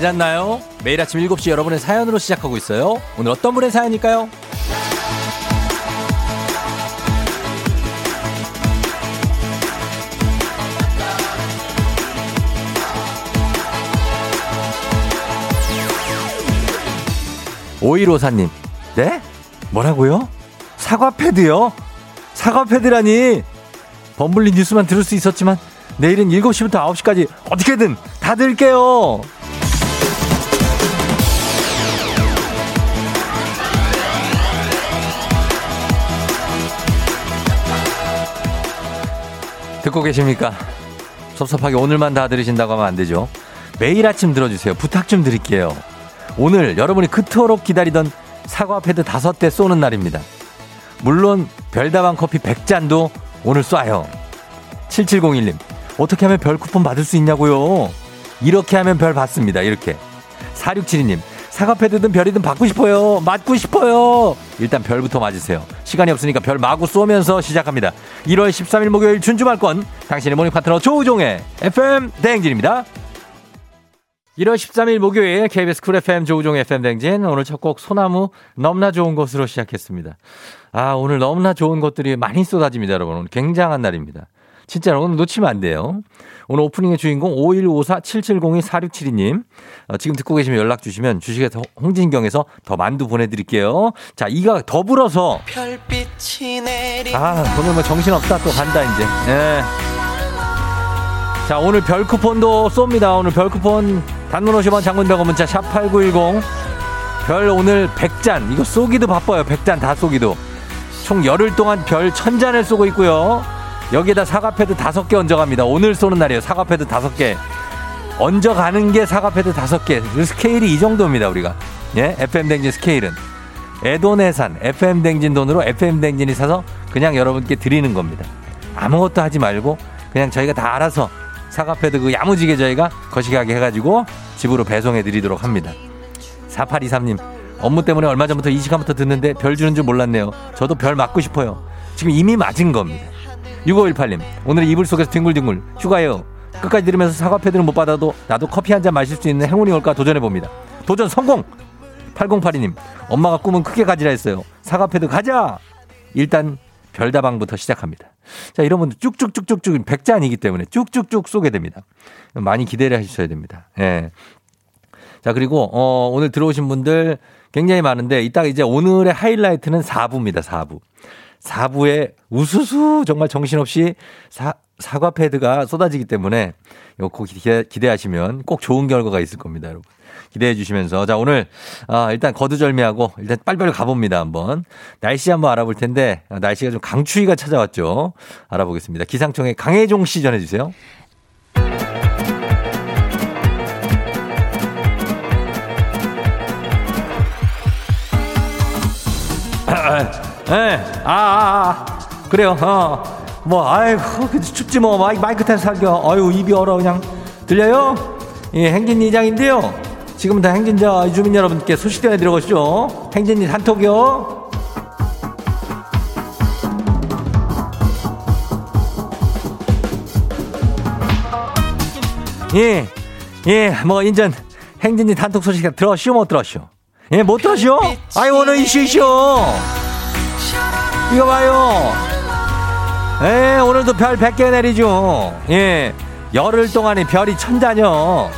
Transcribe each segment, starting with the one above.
잘 잤나요? 매일 아침 7시 여러분의 사연으로 시작하고 있어요. 오늘 어떤 분의 사연일까요? 5154님, 네? 뭐라고요? 사과 패드요? 사과 패드라니! 범블리 뉴스만 들을 수 있었지만, 내일은 7시부터 9시까지 어떻게든 다 들게요! 듣고 계십니까? 섭섭하게 오늘만 다 들으신다고 하면 안 되죠. 매일 아침 들어주세요. 부탁 좀 드릴게요. 오늘 여러분이 그토록 기다리던 사과 패드 다섯 대 쏘는 날입니다. 물론 별다방 커피 100잔도 오늘 쏴요. 7701님, 어떻게 하면 별 쿠폰 받을 수 있냐고요? 이렇게 하면 별 받습니다. 이렇게. 4672님, 사과 패드든 별이든 받고 싶어요. 맞고 싶어요. 일단 별부터 맞으세요. 시간이 없으니까 별 마구 쏘면서 시작합니다. 1월 13일 목요일 준주말권 당신의 morning 파트너 조우종의 FM 대행진입니다. 1월 13일 목요일 KBS 쿨 FM 조우종 FM 대행진 오늘 첫 곡 소나무 넘나 좋은 것으로 시작했습니다. 아 오늘 너무나 좋은 것들이 많이 쏟아집니다 여러분 오늘 굉장한 날입니다. 진짜로 오늘 놓치면 안 돼요. 오늘 오프닝의 주인공 5154-7702-4672님 어, 지금 듣고 계시면 연락 주시면 주식회사 홍진경에서 더 만두 보내드릴게요. 자 이가 더불어서 아 오늘 뭐 정신없다 또 간다 이제 예. 자 오늘 별 쿠폰도 쏩니다. 오늘 별 쿠폰 단문 50원 장문 100원 문자 샵 8910. 별 오늘 100잔. 이거 쏘기도 바빠요. 100잔 다 쏘기도. 총 열흘 동안 별 1000잔을 쏘고 있고요. 여기에다 사과패드 5개 얹어갑니다. 오늘 쏘는 날이에요. 사과패드 5개. 얹어가는 게 사과패드 5개. 스케일이 이 정도입니다. 우리가. 예? FM댕진 스케일은. 애돈내산 FM댕진 돈으로 FM댕진이 사서 그냥 여러분께 드리는 겁니다. 아무것도 하지 말고 그냥 저희가 다 알아서 사과패드 그 야무지게 저희가 거시기하게 해가지고 집으로 배송해 드리도록 합니다. 4823님, 업무 때문에 얼마 전부터 이 시간부터 듣는데 별 주는 줄 몰랐네요. 저도 별 맞고 싶어요. 지금 이미 맞은 겁니다. 6518님, 오늘 이불 속에서 뒹굴뒹굴 휴가예요. 끝까지 들으면서 사과 패드는 못 받아도 나도 커피 한 잔 마실 수 있는 행운이 올까 도전해 봅니다. 도전 성공! 8082님, 엄마가 꿈은 크게 가지라 했어요. 사과 패드 가자! 일단 별다방부터 시작합니다. 자, 이런 분들 쭉쭉쭉쭉쭉 100잔이기 때문에 쭉쭉쭉 쏘게 됩니다. 많이 기대를 하셔야 됩니다. 예. 자, 그리고, 어, 오늘 들어오신 분들 굉장히 많은데, 이따 이제 오늘의 하이라이트는 4부입니다, 4부. 4부에 우수수 정말 정신없이 사, 사과 패드가 쏟아지기 때문에 요거 기대, 기대하시면 꼭 좋은 결과가 있을 겁니다, 여러분. 기대해 주시면서 자 오늘 아, 일단 거두절미하고 일단 빨리빨리 가봅니다 한번 날씨 한번 알아볼 텐데 아, 날씨가 좀 강추위가 찾아왔죠 알아보겠습니다 기상청의 강혜종 씨 전해주세요. 예, 아, 아, 아, 그래요. 어, 뭐, 아이고, 춥지 뭐, 마이크, 타서 살겨. 아유, 입이 얼어, 그냥. 들려요? 예, 행진 이장인데요. 지금부터 행진자 주민 여러분께 소식 전해드려 보시죠. 행진이 단톡이요. 예, 예, 뭐, 인전 행진이 단톡 소식 들었쇼, 못 들었쇼? 예, 못 들었쇼? 아이, 오늘 이슈, 이슈. 이거 봐요. 예, 오늘도 별 100개 내리죠. 예, 열흘 동안에 별이 천자녀.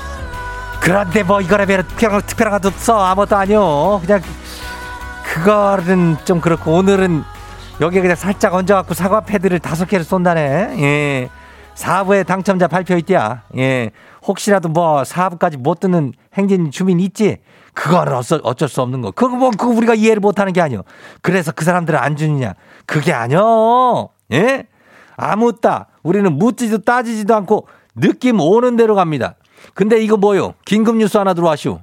그런데 뭐 이거라 별 특별한, 특별한 것도 없어. 아무것도 아니요. 그냥 그거는 좀 그렇고 오늘은 여기에 그냥 살짝 얹어갖고 사과 패드를 다섯 개를 쏜다네. 예. 4부에 당첨자 발표 있디야. 예. 혹시라도 뭐 4부까지 못 듣는 행진 주민 있지? 그거는 어쩔, 어쩔 수 없는 거. 그거 뭐, 그거 우리가 이해를 못 하는 게 아니요. 그래서 그 사람들은 안 주느냐. 그게 아니요. 예? 아무따. 우리는 묻지도 따지지도 않고 느낌 오는 대로 갑니다. 근데 이거 뭐요? 긴급 뉴스 하나 들어와시오.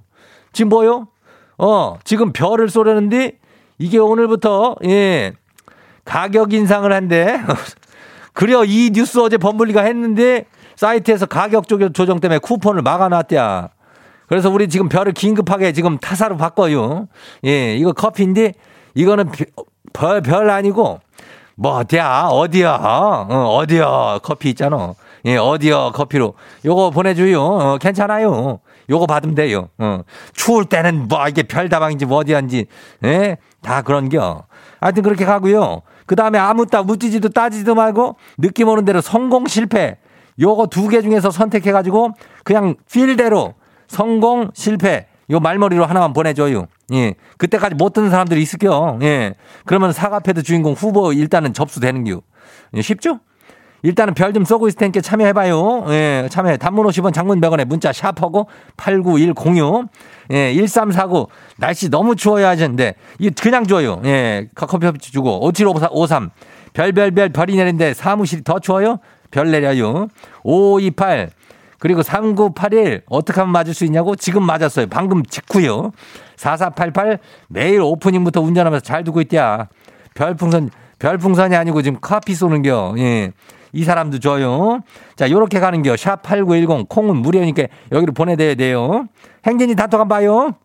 지금 뭐요? 어, 지금 별을 쏘려는데 이게 오늘부터, 예, 가격 인상을 한대. 그래요. 이 뉴스 어제 범블리가 했는데 사이트에서 가격 조정 때문에 쿠폰을 막아놨대야. 그래서 우리 지금 별을 긴급하게 지금 타사로 바꿔요. 예, 이거 커피인데 이거는 별, 별 아니고 뭐 어디야, 어디야, 어, 어디야 커피 있잖아. 예, 어디야 커피로 요거 보내줘요. 어, 괜찮아요. 요거 받으면 돼요. 어. 추울 때는 뭐 이게 별다방인지 뭐 어디한지, 예? 다 그런겨. 하여튼 그렇게 가고요. 그 다음에 아무 따 묻지지도 따지지도 말고 느낌 오는 대로 성공 실패. 요거 두 개 중에서 선택해가지고 그냥 필대로 성공 실패. 요 말머리로 하나만 보내줘요. 예. 그때까지 못 듣는 사람들이 있을게요. 예. 그러면 사과패드 주인공 후보 일단은 접수되는 겨. 예, 쉽죠? 일단은 별 좀 쏘고 있을 테니까 참여해봐요. 예, 참여해. 단문 50원 장문 100원에 문자 샵하고 89106. 예, 1349. 날씨 너무 추워야 하는데, 이 그냥 줘요. 예, 커피 주고. 5753. 별별별 별이 내린데 사무실이 더 추워요? 별 내려요. 528. 그리고 3981. 어떻게 하면 맞을 수 있냐고? 지금 맞았어요. 방금 직후요. 4488. 매일 오프닝부터 운전하면서 잘 두고 있대야. 별풍선, 별풍선이 아니고 지금 커피 쏘는겨. 예. 이 사람도 줘요. 자, 요렇게 가는겨. 샵 8910. 콩은 무료니까 여기로 보내드려야 돼요. 행진이 단톡 한번 봐요.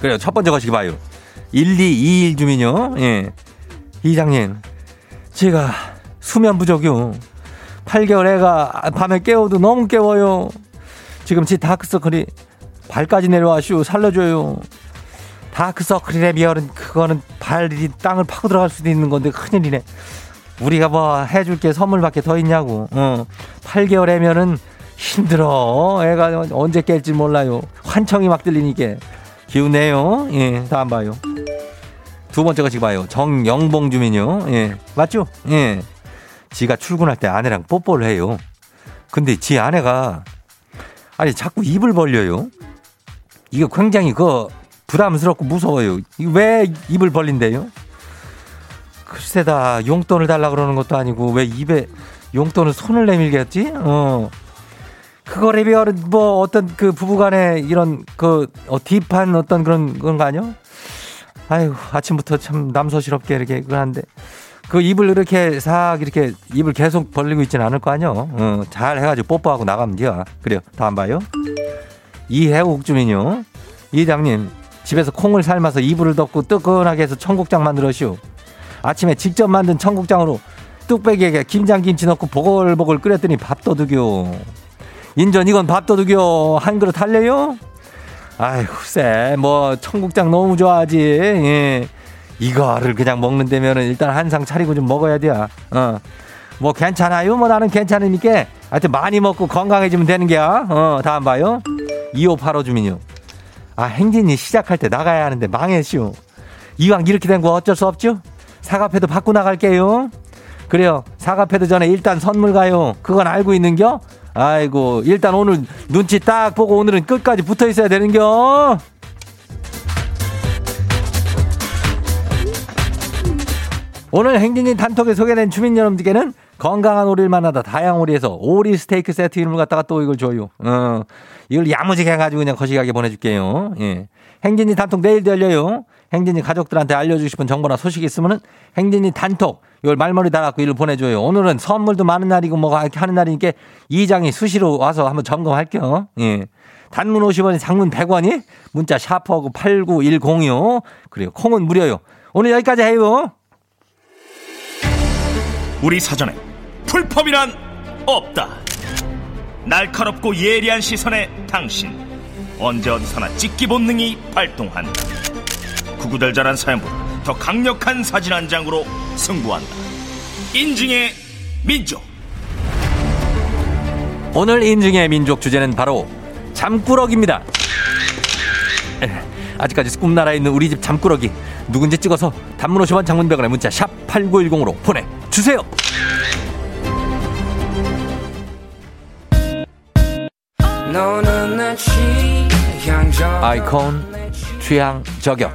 그래요. 첫 번째 거시기 봐요. 1221 주민요. 예. 이장님, 제가 수면 부족이요. 8개월 애가 밤에 깨워도 너무 깨워요. 지금 지 다크서클이 발까지 내려와슈 살려줘요. 다크서클이라면 그거는 발이 땅을 파고 들어갈 수도 있는 건데 큰일이네. 우리가 뭐 해줄 게 선물밖에 더 있냐고. 어. 8개월이면은 힘들어. 애가 언제 깰지 몰라요. 환청이 막 들리니까. 기운내요. 예, 다음 봐요. 두 번째 거 지금 봐요. 정영봉 주민요. 예, 맞죠? 예. 지가 출근할 때 아내랑 뽀뽀를 해요. 근데 지 아내가 아니 자꾸 입을 벌려요. 이거 굉장히 그 부담스럽고 무서워요. 왜 입을 벌린대요? 글쎄다 용돈을 달라 그러는 것도 아니고 왜 입에 용돈을 손을 내밀겠지? 어. 그거에 비하면 뭐 어떤 그 부부간에 이런 그 어, 딥한 어떤 그런 거 아니요? 아이고 아침부터 참 남소스럽게 이렇게 그러는데 그 입을 이렇게 싹 이렇게 입을 계속 벌리고 있지는 않을 거 아니요? 어, 잘 해가지고 뽀뽀하고 나가면 돼요. 그래요. 다음 봐요. 이해욱 주민요. 이장님 집에서 콩을 삶아서 이불을 덮고 뜨끈하게 해서 청국장 만들었슈. 아침에 직접 만든 청국장으로 뚝배기에 김장김치 넣고 보글보글 끓였더니 밥도둑요. 인전 이건 밥도둑요. 한 그릇 할래요? 아이고 쎄 뭐 청국장 너무 좋아하지. 예. 이거를 그냥 먹는다면은 일단 한 상 차리고 좀 먹어야 돼. 어. 뭐 괜찮아요. 뭐 나는 괜찮으니까 하여튼 많이 먹고 건강해지면 되는 게야. 어, 다음 봐요. 2585 주민요. 아, 행진이 시작할 때 나가야 하는데 망했슈. 이왕 이렇게 된 거 어쩔 수 없죠? 사과패드 받고 나갈게요. 그래요. 사과패드 전에 일단 선물 가요. 그건 알고 있는겨? 아이고, 일단 오늘 눈치 딱 보고 오늘은 끝까지 붙어 있어야 되는겨? 오늘 행진이 단톡에 소개된 주민 여러분들께는 건강한 오리를 만나다 다양한 오리에서 오리 스테이크 세트 이름을 갖다가 또 이걸 줘요. 어, 이걸 야무지게 해가지고 그냥 거시기하게 보내줄게요. 예. 행진이 단톡 내일도 열려요. 행진이 가족들한테 알려주고 싶은 정보나 소식이 있으면은 행진이 단톡 이걸 말머리 달았고 이를 보내줘요. 오늘은 선물도 많은 날이고 뭐가 이렇게 하는 날이니까 이장이 수시로 와서 한번 점검할게요. 예. 단문 50원이 장문 100원이 문자 샤퍼하고 89106 그리고 콩은 무료요. 오늘 여기까지 해요. 우리 사전에 풀펌이란 없다. 날카롭고 예리한 시선에 당신 언제 어디서나 찍기 본능이 발동한다. 구구절절한 사연보다 더 강력한 사진 한 장으로 승부한다. 인증의 민족. 오늘 인증의 민족 주제는 바로 잠꾸러기입니다. 아직까지 꿈나라에 있는 우리 집 잠꾸러기 누군지 찍어서 단문 50원 장문병원에 문자 샵 8910으로 보내 주세요. 아이콘 취향 저격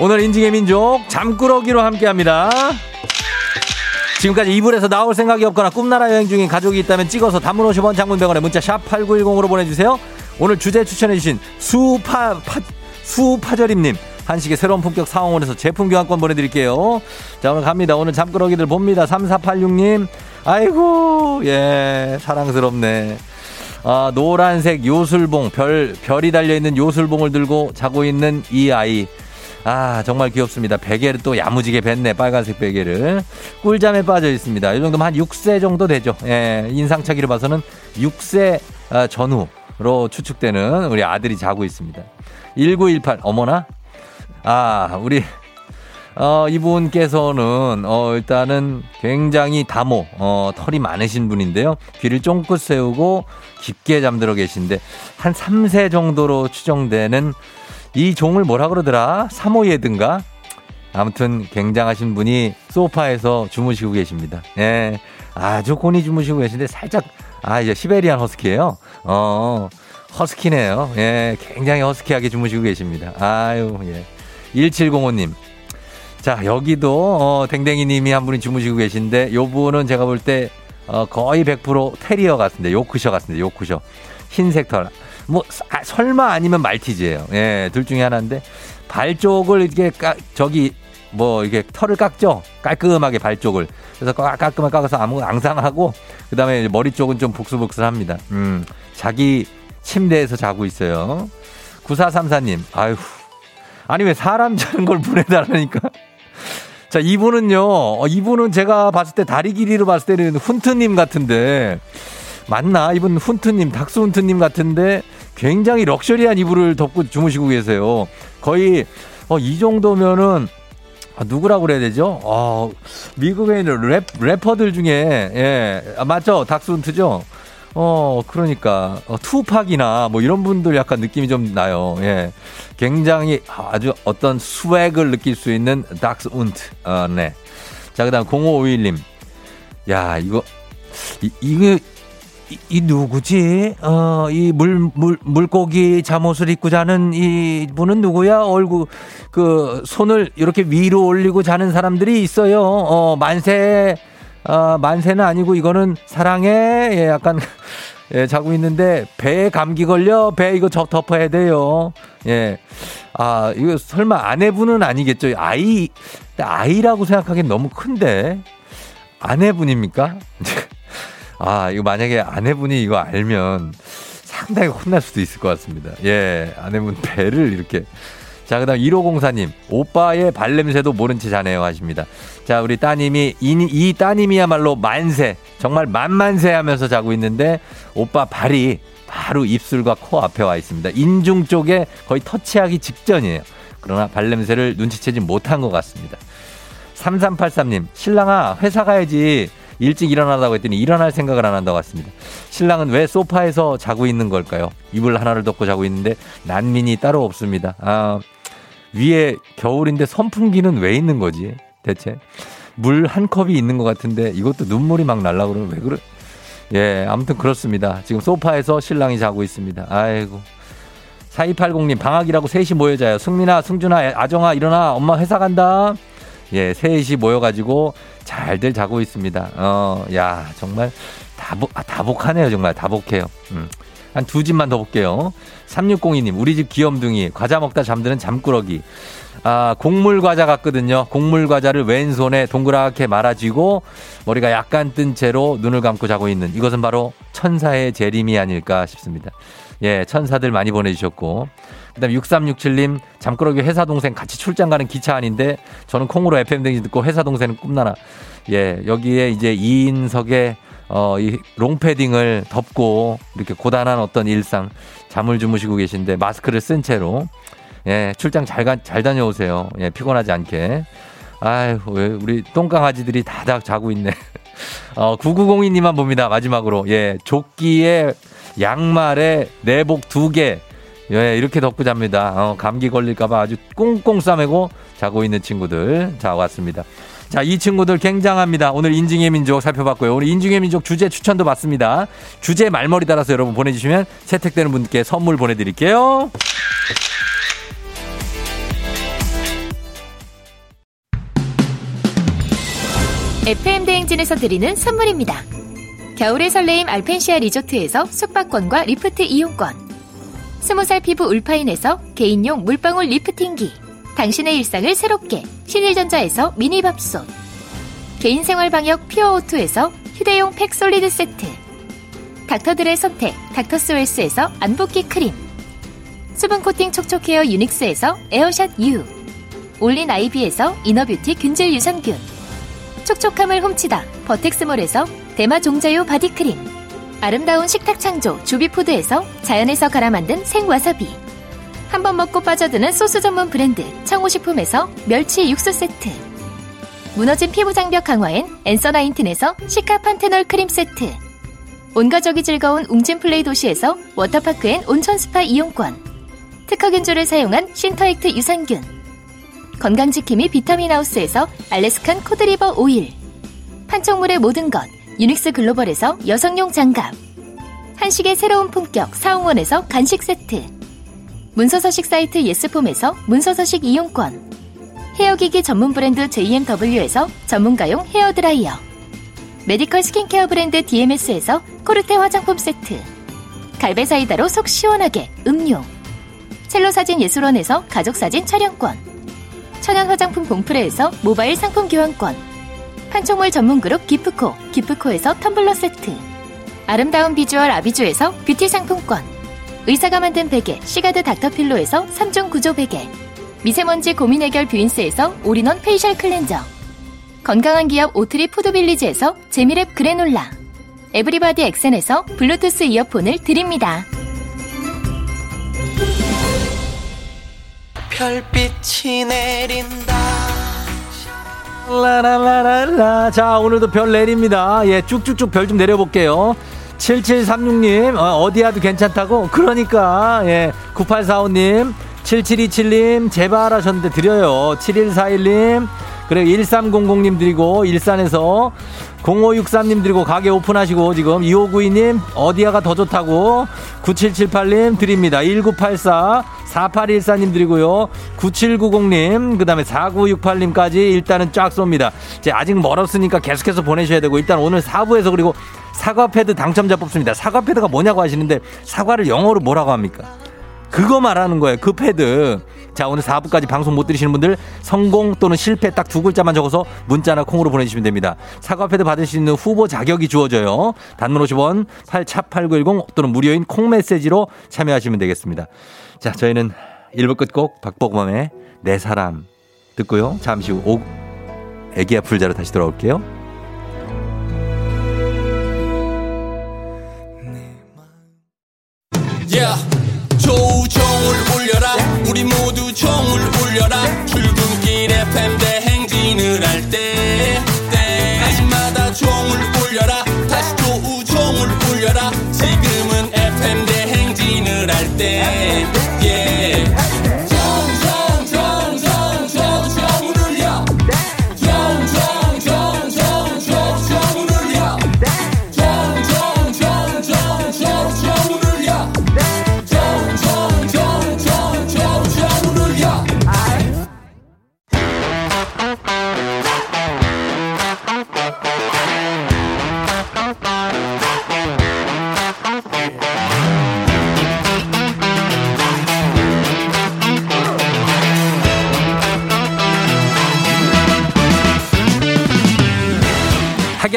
오늘 인증의 민족 잠꾸러기로 함께합니다. 지금까지 이불에서 나올 생각이 없거나 꿈나라 여행 중인 가족이 있다면 찍어서 단문 50원 장문병원에 문자 샵 8910으로 보내주세요. 오늘 주제 추천해주신 수파, 파, 수파절임님. 한식의 새로운 품격 상황원에서 제품 교환권 보내드릴게요. 자, 오늘 갑니다. 오늘 잠꾸러기들 봅니다. 3486님. 아이고, 예, 사랑스럽네. 아, 노란색 요술봉, 별, 별이 달려있는 요술봉을 들고 자고 있는 이 아이. 아, 정말 귀엽습니다. 베개를 또 야무지게 뱉네, 빨간색 베개를. 꿀잠에 빠져 있습니다. 이 정도면 한 6세 정도 되죠. 예, 인상차기를 봐서는 6세 아, 전후로 추측되는 우리 아들이 자고 있습니다. 1918, 어머나? 아, 우리 어, 이분께서는, 어, 일단은 굉장히 다모, 어, 털이 많으신 분인데요. 귀를 쫑긋 세우고 깊게 잠들어 계신데, 한 3세 정도로 추정되는 이 종을 뭐라 그러더라? 사모예든가? 아무튼 굉장하신 분이 소파에서 주무시고 계십니다. 예. 아주 곤히 주무시고 계신데 살짝, 아, 이제 시베리안 허스키예요 어, 허스키네요. 예. 굉장히 허스키하게 주무시고 계십니다. 아유, 예. 1705님. 자, 여기도, 어, 댕댕이 님이 한 분이 주무시고 계신데, 요 분은 제가 볼 때, 어, 거의 100% 테리어 같은데, 요크셔 같은데, 요크셔. 흰색 털. 뭐, 아, 설마 아니면 말티즈예요 예, 둘 중에 하나인데, 발 쪽을 이렇게 까, 저기, 뭐, 이게 털을 깎죠? 깔끔하게 발 쪽을. 그래서 깔끔하게 깎아서 아무 앙상하고, 그 다음에 머리 쪽은 좀 복슬복슬합니다. 음, 자기 침대에서 자고 있어요. 9434님, 아휴. 아니, 왜 사람 자는 걸 보내달라니까? 자, 이분은요, 어, 이분은 제가 봤을 때 다리 길이로 봤을 때는 훈트님 같은데, 맞나? 이분 훈트님, 닥스 훈트님 같은데, 굉장히 럭셔리한 이불을 덮고 주무시고 계세요. 거의, 어, 이 정도면은, 아, 누구라고 그래야 되죠? 어, 미국에 있는 랩, 래퍼들 중에, 예, 아, 맞죠? 닥스 훈트죠? 어, 그러니까, 어, 투팍이나 뭐 이런 분들 약간 느낌이 좀 나요. 예. 굉장히 아주 어떤 스웩을 느낄 수 있는 닥스 운트. 어, 네. 자, 그 다음 0551님. 야, 이거, 이, 이거, 이, 이 누구지? 어, 이 물, 물, 물고기 잠옷을 입고 자는 이 분은 누구야? 얼굴, 그, 손을 이렇게 위로 올리고 자는 사람들이 있어요. 어, 만세, 어, 만세는 아니고 이거는 사랑해. 예, 약간, 예, 자고 있는데 배에 감기 걸려. 배 이거 저 덮어야 돼요. 예. 아, 이거 설마 아내분은 아니겠죠? 아이, 아이라고 생각하기엔 너무 큰데. 아내분입니까? 아, 이거 만약에 아내분이 이거 알면 상당히 혼날 수도 있을 것 같습니다. 예, 아내분 배를 이렇게. 자, 그 다음 1504님. 오빠의 발냄새도 모른 채 자네요 하십니다. 자, 우리 따님이, 이, 이 따님이야말로 만세. 정말 만만세 하면서 자고 있는데, 오빠 발이 바로 입술과 코 앞에 와 있습니다. 인중 쪽에 거의 터치하기 직전이에요. 그러나 발냄새를 눈치채지 못한 것 같습니다. 3383님, 신랑아, 회사 가야지. 일찍 일어나다고 했더니 일어날 생각을 안 한다고 했습니다. 신랑은 왜 소파에서 자고 있는 걸까요? 이불 하나를 덮고 자고 있는데 난민이 따로 없습니다. 아, 위에 겨울인데 선풍기는 왜 있는 거지? 대체 물 한 컵이 있는 것 같은데 이것도 눈물이 막 날라 그러면 왜 그래? 예, 아무튼 그렇습니다. 지금 소파에서 신랑이 자고 있습니다. 아이고. 4280님 방학이라고 셋이 모여 자요. 승민아, 승준아, 아정아 일어나. 엄마 회사 간다. 예, 셋이 모여가지고 잘들 자고 있습니다. 어, 야, 정말 다복, 아, 다복하네요. 정말 다복해요. 음. 한두 집만 더 볼게요. 3602님, 우리 집 귀염둥이, 과자 먹다 잠드는 잠꾸러기. 아, 곡물 과자 같거든요. 곡물 과자를 왼손에 동그랗게 말아쥐고 머리가 약간 뜬 채로 눈을 감고 자고 있는 이것은 바로 천사의 재림이 아닐까 싶습니다. 예, 천사들 많이 보내주셨고. 그 다음에 6367님, 잠꾸러기 회사 동생 같이 출장 가는 기차 안인데 저는 콩으로 FM댕지 듣고 회사 동생은 꿈나라. 예, 여기에 이제 2인석에 어, 이 롱패딩을 덮고 이렇게 고단한 어떤 일상 잠을 주무시고 계신데 마스크를 쓴 채로 예, 출장 잘, 가, 잘 다녀오세요. 예, 피곤하지 않게. 아유, 왜 우리 똥강아지들이 다다 자고 있네. 어, 9902님만 봅니다. 마지막으로. 예, 조끼에 양말에 내복 두 개. 예, 이렇게 덮고 잡니다. 어, 감기 걸릴까봐 아주 꽁꽁 싸매고 자고 있는 친구들. 자, 왔습니다. 자, 이 친구들 굉장합니다. 오늘 인증의 민족 살펴봤고요. 오늘 인증의 민족 주제 추천도 받습니다. 주제 말머리 따라서 여러분 보내주시면 채택되는 분께 선물 보내드릴게요. FM 대행진에서 드리는 선물입니다. 겨울의 설레임 알펜시아 리조트에서 숙박권과 리프트 이용권. 스무살 피부 울파인에서 개인용 물방울 lifting기. 당신의 일상을 새롭게 신일전자에서 미니밥솥. 개인생활 방역 퓨어오투에서 휴대용 팩솔리드 세트. 닥터들의 선택 닥터스웰스에서 안붓기 크림 수분 코팅 촉촉헤어 유닉스에서 에어샷 U 올린 아이비에서 inner beauty 균질 유산균 촉촉함을 훔치다 버텍스몰에서 대마 종자유 바디크림 아름다운 식탁 창조 주비푸드에서 자연에서 갈아 만든 생와사비. 한 번 먹고 빠져드는 소스 전문 브랜드 청호식품에서 멸치 육수 세트. 무너진 피부 장벽 강화엔 엔서 나인틴에서 시카 판테놀 크림 세트. 온가족이 즐거운 웅진 플레이 도시에서 워터파크엔 온천 스파 이용권. 특허균주를 사용한 신터액트 유산균. 건강지킴이 비타민하우스에서 알래스칸 cod liver 오일. 판촉물의 모든 것 유닉스 글로벌에서 여성용 장갑 한식의 새로운 품격 사홍원에서 간식 세트 문서서식 사이트 예스폼에서 문서서식 이용권 헤어기기 전문 브랜드 JMW에서 전문가용 헤어드라이어 메디컬 스킨케어 브랜드 DMS에서 코르테 화장품 세트 갈배사이다로 속 시원하게 음료 첼로 사진 예술원에서 가족 사진 촬영권 천연 화장품 봉프레에서 모바일 상품 교환권 판촉물 전문 그룹 기프코 기프코에서 텀블러 세트. 아름다운 비주얼 아비주에서 뷰티 상품권. 의사가 만든 베개 시가드 닥터필로에서 3종 구조 베개. 미세먼지 고민 해결 뷰인스에서 all-in-one facial cleanser. 건강한 기업 오트리 푸드빌리지에서 재미랩 그래놀라. 에브리바디 엑센에서 블루투스 이어폰을 드립니다. 별빛이 내린다. 라라라라라. 자, 오늘도 별 내립니다. 예, 쭉쭉쭉 별 좀 내려볼게요. 7736님, 어, 디 가도 괜찮다고? 그러니까, 예, 9845님, 7727님, 제발 하셨는데 드려요. 7141님, 그리고 1300님 드리고, 일산에서 0563님 드리고, 가게 오픈하시고, 지금 2592님, 어디야가 더 좋다고, 9778님 드립니다. 1984, 4814님 드리고요. 9790님, 그 다음에 4968님까지 일단은 쫙 쏩니다. 이제 아직 멀었으니까 계속해서 보내셔야 되고, 일단 오늘 4부에서 그리고 사과 패드 당첨자 뽑습니다. 사과 패드가 뭐냐고 하시는데, 사과를 영어로 뭐라고 합니까? 그거 말하는 거예요. 그 패드. 자, 오늘 4부까지 방송 못 들으시는 분들 성공 또는 실패 딱 두 글자만 적어서 문자나 콩으로 보내주시면 됩니다. 사과 패드 받을 수 있는 후보 자격이 주어져요. 단문 50원, 8차8910 또는 무료인 콩 메시지로 참여하시면 되겠습니다. 자, 저희는 1부 끝곡 박복범의 내 사람 듣고요. 잠시 후 오, 애기 아플 자로 다시 돌아올게요.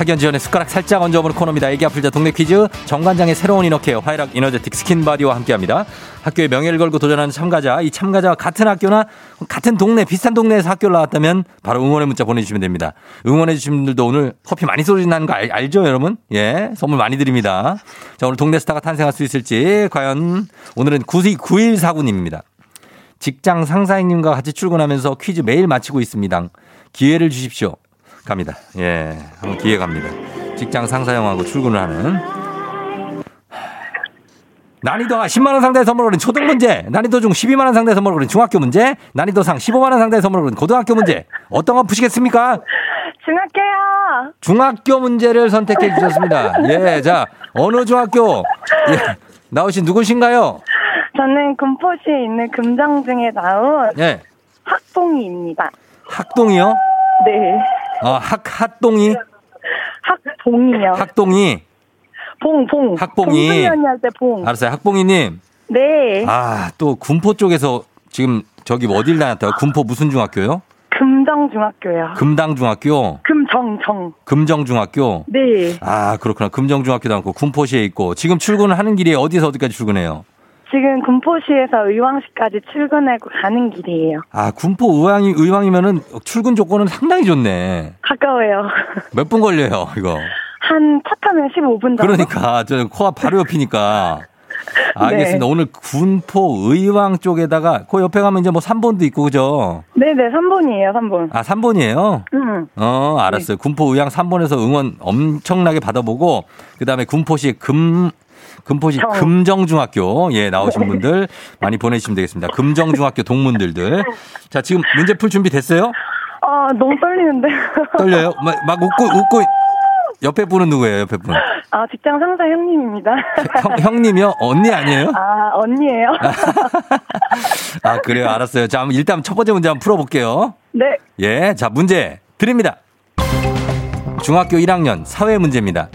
학연 지연의 숟가락 살짝 얹어보는 코너입니다. 애기야 풀자 동네 퀴즈 정관장의 새로운 inner care 화이락 이너제틱 스킨바디와 함께합니다. 학교의 명예를 걸고 도전하는 참가자 이 참가자와 같은 학교나 같은 동네 비슷한 동네에서 학교를 나왔다면 바로 응원의 문자 보내주시면 됩니다. 응원해 주신 분들도 오늘 커피 많이 쏘리나는 거 알, 알죠 여러분? 예 선물 많이 드립니다. 자 오늘 동네 스타가 탄생할 수 있을지 과연 오늘은 9149님입니다. 직장 상사님과 같이 출근하면서 퀴즈 매일 마치고 있습니다. 기회를 주십시오. 갑니다. 예, 한번 기회 갑니다. 직장 상사형하고 출근을 하는. 난이도 10만원 상당의 선물을 거린 초등 문제, 난이도 중 12만원 상당의 선물을 거린 중학교 문제, 난이도 상 15만원 상당의 선물을 거린 고등학교 문제. 어떤 거 푸시겠습니까? 중학교요. 중학교 문제를 선택해 주셨습니다. 예, 자, 어느 중학교, 예, 나오신 누구신가요? 저는 금포시에 있는 금장중에 나온 예. 학동이입니다. 학동이요? 네. 어, 학, 핫동이? 학봉이요. 학동이. 봉, 봉. 학봉이. 할때 봉. 알았어요. 학봉이님. 네. 아, 또 군포 쪽에서 지금 저기 어딜 다녔다요? 군포 무슨 중학교요? 금정중학교요. 금당중학교, 금정정. 금정중학교. 네. 아, 그렇구나. 금정중학교 다녔고 군포시에 있고 지금 출근을 하는 길이 어디서 어디까지 출근해요? 지금 군포시에서 의왕시까지 출근하고 가는 길이에요. 아, 군포 의왕이 의왕이면은 출근 조건은 상당히 좋네. 가까워요. 몇 분 걸려요, 이거? 한 차 타면 15분 정도? 그러니까 저 코앞 바로 옆이니까. 알겠습니다. 네. 오늘 군포 의왕 쪽에다가 그 옆에 가면 이제 뭐 3번도 있고 그죠? 네네, 3번이에요, 3번. 아, 3번이에요? 응. 어, 알았어요. 군포 의왕 3번에서 응원 엄청나게 받아보고 그 다음에 군포시 금 금포시 정. 금정중학교 예 나오신 분들 많이 보내주시면 되겠습니다. 금정중학교 동문들들 자 지금 문제 풀 준비 됐어요? 아, 너무 떨리는데. 떨려요? 막, 막 웃고 웃고 옆에 분은 누구예요? 옆에 분 아, 직장 상사 형님입니다. 형, 형님이요? 언니 아니에요? 아, 언니예요? 아 그래요 알았어요. 자 일단 첫 번째 문제 한번 풀어볼게요. 네. 예, 자, 문제 드립니다. 중학교 1학년 사회 문제입니다.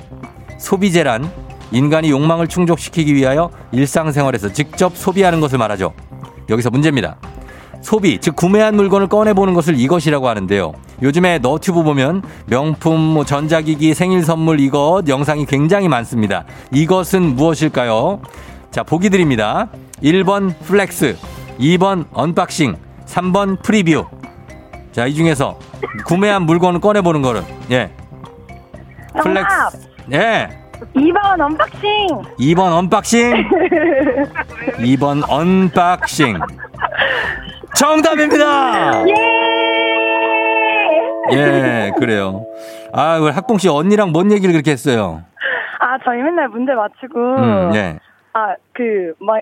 소비재란 인간이 욕망을 충족시키기 위하여 일상생활에서 직접 소비하는 것을 말하죠. 여기서 문제입니다. 소비, 즉 구매한 물건을 꺼내보는 것을 이것이라고 하는데요. 요즘에 너튜브 보면 명품, 뭐 전자기기, 생일 선물 이것 영상이 굉장히 많습니다. 이것은 무엇일까요? 자, 보기 드립니다. 1번 flex, 2번 unboxing, 3번 preview. 자, 이 중에서 구매한 물건을 꺼내보는 거를, 예. 정답! 예. 2번 unboxing! 2번 unboxing. 2번 unboxing. 정답입니다! 예! 예, 그래요. 아, 그 학봉 씨 언니랑 뭔 얘기를 그렇게 했어요? 아, 저희 맨날 문제 맞추고. 음, 예. 아, 그, 막,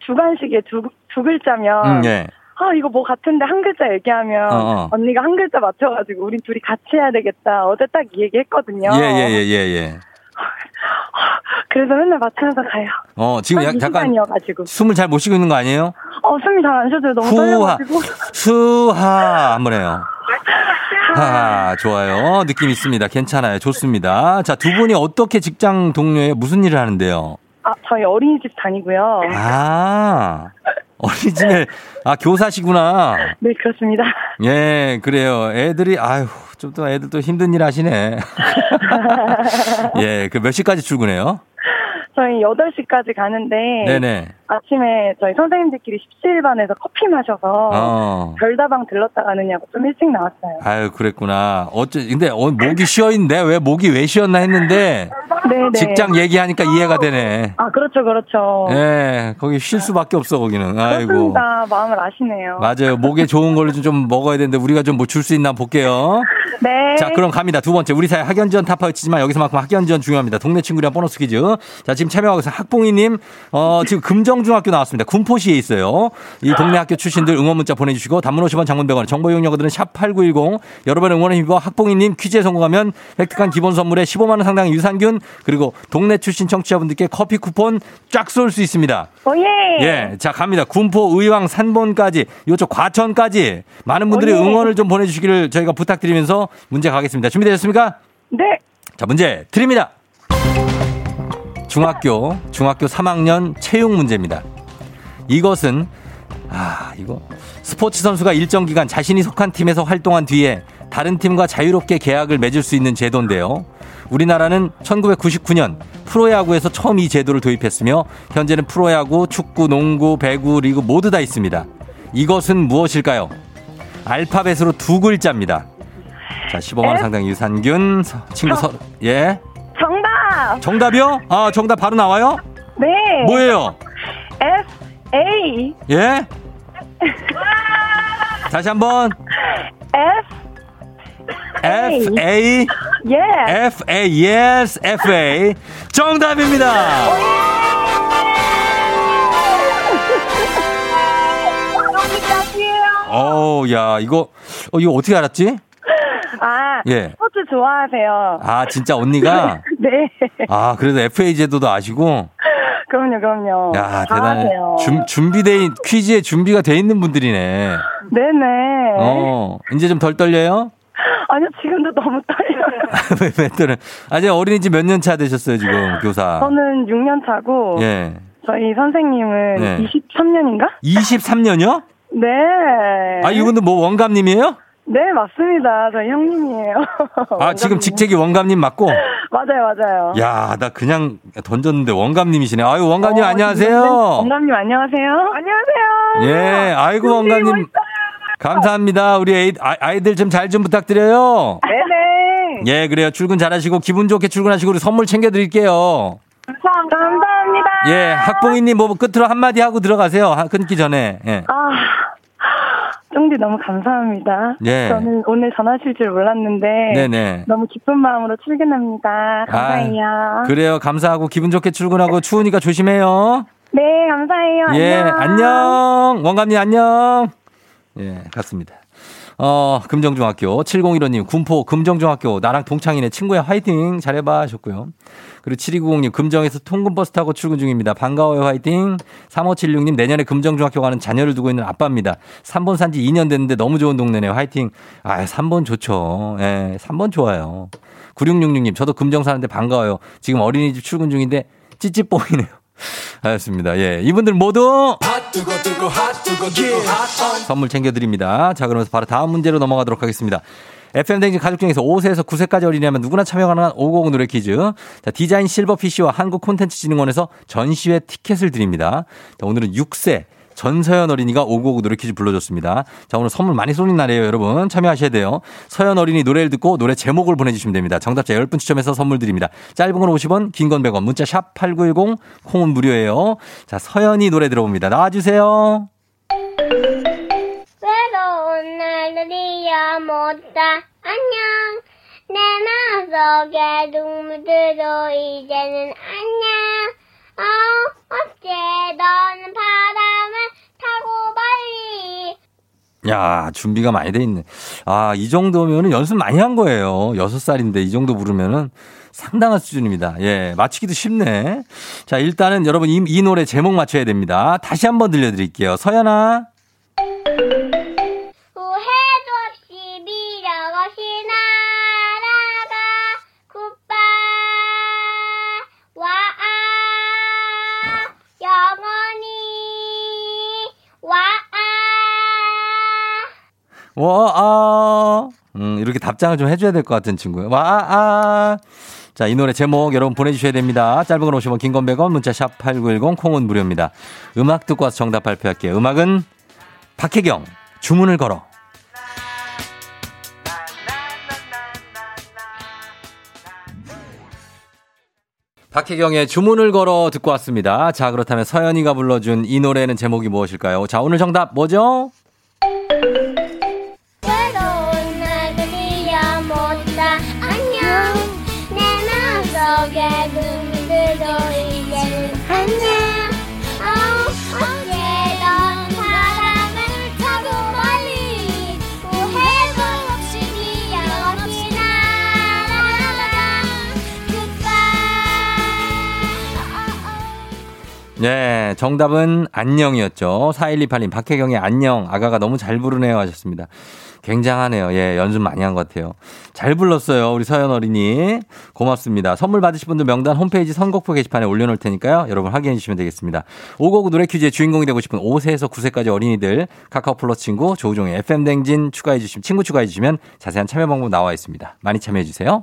주관식에 두, 두 글자면. 음, 예. 아, 이거 뭐 같은데 한 글자 얘기하면. 어, 어. 언니가 한 글자 맞춰가지고, 우리 둘이 같이 해야 되겠다. 어제 딱 이 얘기 했거든요. 예, 예, 예, 예, 예. 그래서 맨날 맞추면서 가요. 어, 지금 약, 이 잠깐 시간이어가지고. 숨을 잘 못 쉬고 있는 거 아니에요? 어, 숨이 잘 안 쉬어져요. 너무 후하, 떨려가지고. 수하, 한번 해요. 하, 좋아요. 느낌 있습니다. 괜찮아요. 좋습니다. 자, 두 분이 어떻게 직장 동료에 무슨 일을 하는데요? 아, 저희 어린이집 다니고요. 아, 어린이집에, 아, 교사시구나. 네, 그렇습니다. 예, 그래요. 애들이, 아유, 좀 또 애들 또 힘든 일 하시네. 예, 그 몇 시까지 출근해요? 저희 8시까지 가는데. 네네. 아침에 저희 선생님들끼리 17반에서 커피 마셔서. 어. 별다방 들렀다 가느냐고 좀 일찍 나왔어요. 아유, 그랬구나. 어째, 근데, 어, 목이 쉬어 있는데, 왜 목이 왜 쉬었나 했는데, 네네. 직장 얘기하니까 이해가 되네. 아, 그렇죠, 그렇죠. 예, 거기 쉴 수밖에 없어, 거기는. 아이고. 그렇습니다. 마음을 아시네요. 맞아요. 목에 좋은 걸로 좀, 좀 먹어야 되는데, 우리가 좀 뭐 줄 수 있나 볼게요. 네. 자, 그럼 갑니다. 두 번째. 우리 사회 학연 지원 타파 치지만 여기서만큼 학연 지원 중요합니다. 동네 친구랑 보너스 퀴즈. 자, 지금 참여하고 있는 학봉이님, 어, 지금 금정 중학교 나왔습니다. 군포시에 있어요. 이 동네 학교 출신들 응원 문자 보내주시고, 단문 50원 장문 100원, 정보 이용료들은 샵8910. 여러분의 응원에 힘입어 학봉이님 퀴즈에 성공하면 획득한 기본 선물에 15만원 상당의 유산균, 그리고 동네 출신 청취자분들께 커피 쿠폰 쫙 쏠 수 있습니다. 오예. 예, 자 갑니다. 군포, 의왕, 산본까지 요쪽 과천까지 많은 분들이 어, 예. 응원을 좀 보내주시기를 저희가 부탁드리면서 문제 가겠습니다. 준비되셨습니까? 네. 자 문제 드립니다. 중학교 중학교 3학년 체육 문제입니다. 이것은 아 이거 스포츠 선수가 일정 기간 자신이 속한 팀에서 활동한 뒤에 다른 팀과 자유롭게 계약을 맺을 수 있는 제도인데요. 우리나라는 1999년 프로야구에서 처음 이 제도를 도입했으며 현재는 프로야구, 축구, 농구, 배구, 리그 모두 다 있습니다. 이것은 무엇일까요? 알파벳으로 두 글자입니다. 자, 15만 원 상당 유산균 서- 친구 서 예. 정답. 정답이요? 아, 정답 바로 나와요? 네. 뭐예요? S A 예? 다시 한번 S F A 예. F A yes F A 정답입니다. 여기까지예요. 어, 야, 이거 어 이거 어떻게 알았지? 아, 예. 스포츠 좋아하세요. 아, 진짜 언니가 네. 아, 그래도 FA 제도도 아시고 그럼요, 그럼요. 야, 다 대단해. 아세요. 준, 준비돼 있- 퀴즈에 준비가 돼 있는 분들이네. 네네. 어, 이제 좀 덜 떨려요? 아니요, 지금도 너무 떨려요. 왜, 왜 떨어요? 아직 어린이집 몇 년 차 되셨어요, 지금, 교사? 저는 6년 차고, 예. 저희 선생님은 네. 23년인가? 23년이요? 네. 아, 이분은 뭐 원감님이에요? 네, 맞습니다. 저희 형님이에요. 아, 지금. 직책이 원감님 맞고? 맞아요, 맞아요. 야, 나 그냥 던졌는데 원감님이시네. 아유, 원감님 어, 안녕하세요. 네, 원감님 안녕하세요. 안녕하세요. 예, 아이고, 원감님. 감사합니다. 우리 아이, 아- 아이들 좀잘좀 부탁드려요. 네네. 예, 그래요. 출근 잘하시고 기분 좋게 출근하시고 우리 선물 챙겨드릴게요. 감사합니다. 감사합니다. 예, 학봉이님 뭐 끝으로 한마디 하고 들어가세요. 하- 끊기 전에. 예. 아, 쫑디 너무 감사합니다. 예. 저는 오늘 전화하실 줄 몰랐는데 네네. 너무 기쁜 마음으로 출근합니다. 감사해요. 그래요. 감사하고 기분 좋게 출근하고 추우니까 조심해요. 네, 감사해요. 예, 안녕. 안녕. 원감님 안녕. 예, 갔습니다. 어, 금정중학교 7015님 군포 금정중학교 나랑 동창이네 친구야 화이팅 잘해봐 하셨고요. 그리고 7290님 금정에서 통근버스 타고 출근 중입니다. 반가워요 화이팅. 3576님 내년에 금정중학교 가는 자녀를 두고 있는 아빠입니다. 3번 산지 2년 됐는데 너무 좋은 동네네요. 화이팅. 아, 3번 좋죠. 예, 3번 좋아요. 9666님 저도 금정 사는데 반가워요. 지금 어린이집 출근 중인데 찌찌뽕이네요. 알겠습니다. 예. 이분들 모두 선물 챙겨드립니다. 자, 그러면서 바로 다음 문제로 넘어가도록 하겠습니다. FM댕진 가족 중에서 5세에서 9세까지 어린이라면 누구나 참여 가능한 550 노래 퀴즈. 자, 디자인 실버 PC와 한국 콘텐츠 진흥원에서 전시회 티켓을 드립니다. 자, 오늘은 6세 전서연 어린이가 555 노래 퀴즈 불러줬습니다. 자, 오늘 선물 많이 쏘는 날이에요, 여러분. 참여하셔야 돼요. 서연 어린이 노래를 듣고 노래 제목을 보내주시면 됩니다. 정답자 10분 추첨해서 선물 드립니다. 짧은 건 50원, 긴 건 100원, 문자 샵 8910, 콩은 무료예요. 자, 서연이 노래 들어봅니다. 나와주세요. 외로운 날들이야 못다 안녕 내 마음속에 눈물들도 이제는 안녕 어 어째 너는 바 야, 준비가 많이 돼 있네. 아, 이 정도면은 연습 많이 한 거예요. 여섯 살인데 이 정도 부르면은 상당한 수준입니다. 예, 맞히기도 쉽네. 자, 일단은 여러분 이, 이 노래 제목 맞춰야 됩니다. 다시 한번 들려드릴게요. 서연아. 와, 아. 음, 이렇게 답장을 좀 해줘야 될 것 같은 친구예요. 와, 아. 자, 이 노래 제목 여러분 보내주셔야 됩니다. 짧은 건 50원, 긴 건 100원, 문자 샵 8910, 콩은 무료입니다. 음악 듣고 와서 정답 발표할게요. 음악은 박혜경, 주문을 걸어. 박혜경의 주문을 걸어 듣고 왔습니다. 자, 그렇다면 서연이가 불러준 이 노래는 제목이 무엇일까요? 자, 오늘 정답 뭐죠? 네, 정답은 안녕이었죠. 4128님, 박혜경의 안녕. 아가가 너무 잘 부르네요. 하셨습니다. 굉장하네요. 예, 연습 많이 한 것 같아요. 잘 불렀어요. 우리 서연 어린이. 고맙습니다. 선물 받으실 분들 명단 홈페이지 선곡표 게시판에 올려놓을 테니까요. 여러분 확인해 주시면 되겠습니다. 오고구 노래 퀴즈의 주인공이 되고 싶은 5세에서 9세까지 어린이들 카카오 플러스 친구 조우종의 FM댕진 추가해 주시면, 친구 추가해 주시면 자세한 참여 방법 나와 있습니다. 많이 참여해 주세요.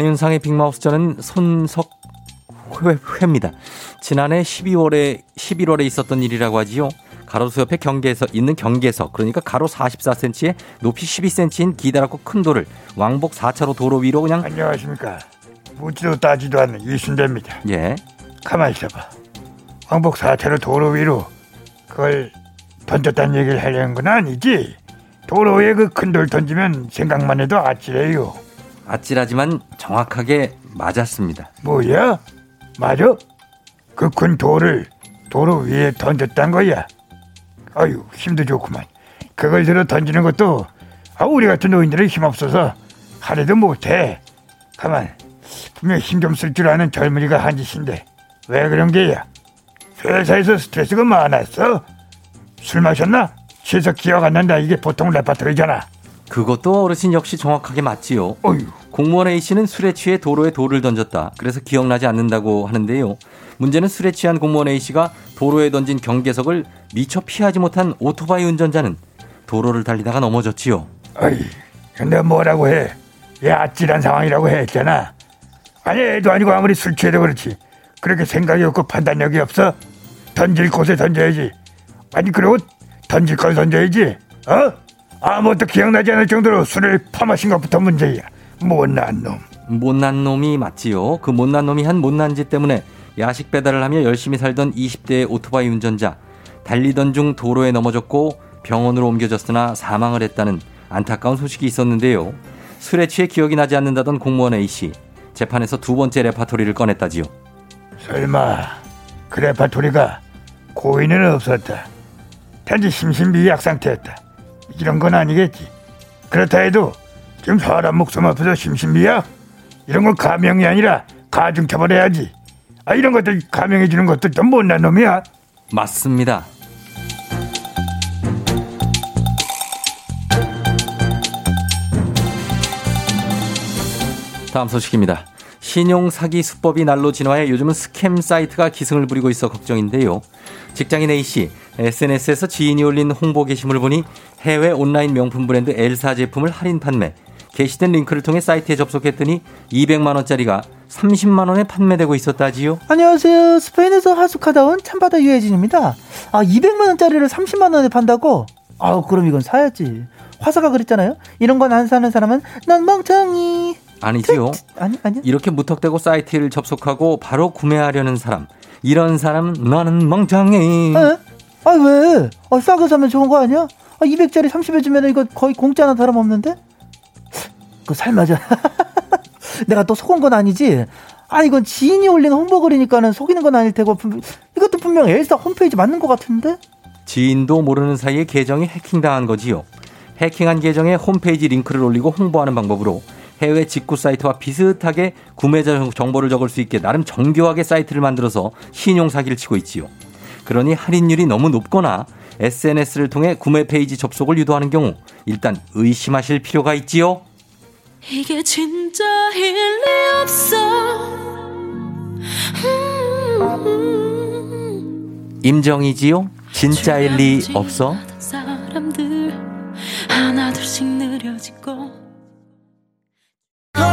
안윤상의 빅마우스 저는 손석 회, 회입니다. 지난해 12월에 11월에 있었던 일이라고 하지요. 가로수 옆에 경계에서 있는 경계석 그러니까 가로 44cm에 높이 12cm인 기다랗고 큰 돌을 왕복 4차로 도로 위로 그냥 안녕하십니까. 묻지도 따지도 않는 이순대입니다. 예 가만히 있어봐. 왕복 4차로 도로 위로 그걸 던졌다는 얘기를 하려는 건 아니지. 도로 위에 그 큰 돌 던지면 생각만 해도 아찔해요. 아찔하지만 정확하게 맞았습니다. 뭐야? 맞아? 그 큰 돌을 도로 위에 던졌단 거야. 아유 힘도 좋구만. 그걸 들어 던지는 것도 아 우리 같은 노인들은 힘 없어서 하려도 못해. 가만 분명 힘 좀 쓸 줄 아는 젊은이가 한 짓인데 왜 그런 게야? 회사에서 스트레스가 많았어? 술 마셨나? 취해서 기억 안 난다. 이게 보통 레파토리잖아. 그것도 어르신 역시 정확하게 맞지요. 어휴. 공무원 A씨는 술에 취해 도로에 돌을 던졌다. 그래서 기억나지 않는다고 하는데요. 문제는 술에 취한 공무원 A씨가 도로에 던진 경계석을 미처 피하지 못한 오토바이 운전자는 도로를 달리다가 넘어졌지요. 어이, 근데 뭐라고 해? 얘 아찔한 상황이라고 했잖아. 아니 애도 아니고 아무리 술 취해도 그렇지. 그렇게 생각이 없고 판단력이 없어? 던질 곳에 던져야지. 아니 그리고 던질 걸 던져야지. 어? 아무것도 기억나지 않을 정도로 술을 퍼마신 것부터 문제야. 못난 놈. 못난 놈이 맞지요. 그 못난 놈이 한 못난 짓 때문에 야식 배달을 하며 열심히 살던 20대의 오토바이 운전자 달리던 중 도로에 넘어졌고 병원으로 옮겨졌으나 사망을 했다는 안타까운 소식이 있었는데요. 술에 취해 기억이 나지 않는다던 공무원 A씨 재판에서 두 번째 레파토리를 꺼냈다지요. 설마 그 레파토리가 고의는 없었다. 단지 심신미약 상태였다. 이런 건 아니겠지. 그렇다 해도 지금 사람 목숨 앞에서 심신미약? 이런 건 가명이 아니라 가중 처벌해야지. 아 이런 것들 가명해 주는 것도 좀 못난 놈이야. 맞습니다. 다음 소식입니다. 신용 사기 수법이 날로 진화해 요즘은 scam 사이트가 기승을 부리고 있어 걱정인데요. 직장인 A씨, SNS에서 지인이 올린 홍보 게시물을 보니 해외 온라인 명품 브랜드 L사 제품을 할인 판매. 게시된 링크를 통해 사이트에 접속했더니 200만원짜리가 30만원에 판매되고 있었다지요. 안녕하세요. 스페인에서 하숙하다 온 참바다 유혜진입니다. 아, 200만원짜리를 30만원에 판다고? 아우, 그럼 이건 사야지. 화사가 그랬잖아요. 이런 건 안 사는 사람은 난 멍청이. 아니지요. 아니, 아니. 이렇게 무턱대고 사이트를 접속하고 바로 구매하려는 사람. 이런 사람 나는 멍청해. 에? 아, 왜? 아, 싸게 사면 좋은 거 아니야? 아, 200짜리 30에 주면 이거 거의 공짜나 다름없는데? 그 살맞아. 내가 또 속은 건 아니지. 아, 이건 지인이 올린 홍보글이니까는 속이는 건 아닐 테고, 분- 이것도 분명 엘사 홈페이지 맞는 것 같은데? 지인도 모르는 사이에 계정이 해킹당한 거지요. 해킹한 계정에 홈페이지 링크를 올리고 홍보하는 방법으로 해외 직구 사이트와 비슷하게 구매자 정보를 적을 수 있게 나름 정교하게 사이트를 만들어서 신용 사기를 치고 있지요. 그러니 할인율이 너무 높거나 SNS를 통해 구매 페이지 접속을 유도하는 경우 일단 의심하실 필요가 있지요. 이게 진짜 일 리 없어 음. 임정이지요? 진짜 일 리 없어? 사람들 하나둘씩 느려지고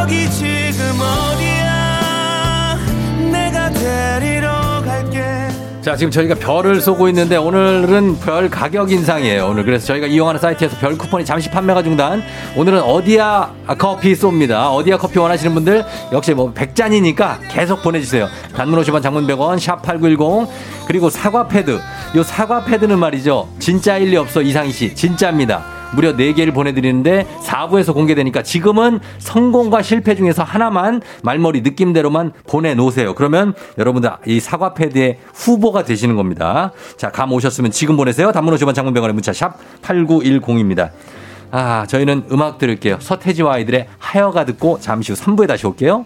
거기 지금 어디야 내가 데리러 갈게 자, 지금 저희가 별을 쏘고 있는데 오늘은 별 가격 인상이에요. 오늘 그래서 저희가 이용하는 사이트에서 별 쿠폰이 잠시 판매가 중단. 오늘은 어디야 커피 쏩니다. 어디야 커피 원하시는 분들 역시 뭐 100잔이니까 계속 보내주세요. 단문 50원 장문 100원 샵8910 그리고 사과 패드. 요 사과 패드는 말이죠. 진짜 일 리 없어 이상희 씨. 진짜입니다. 무려 4개를 보내드리는데 4부에서 공개되니까 지금은 성공과 실패 중에서 하나만 말머리 느낌대로만 보내놓으세요. 그러면 여러분들 이 사과 패드의 후보가 되시는 겁니다. 자, 감 오셨으면 지금 보내세요. 단문 50원 장문병원의 문자 샵 8910입니다. 아, 저희는 음악 들을게요. 서태지와 아이들의 하여가 듣고 잠시 후 3부에 다시 올게요.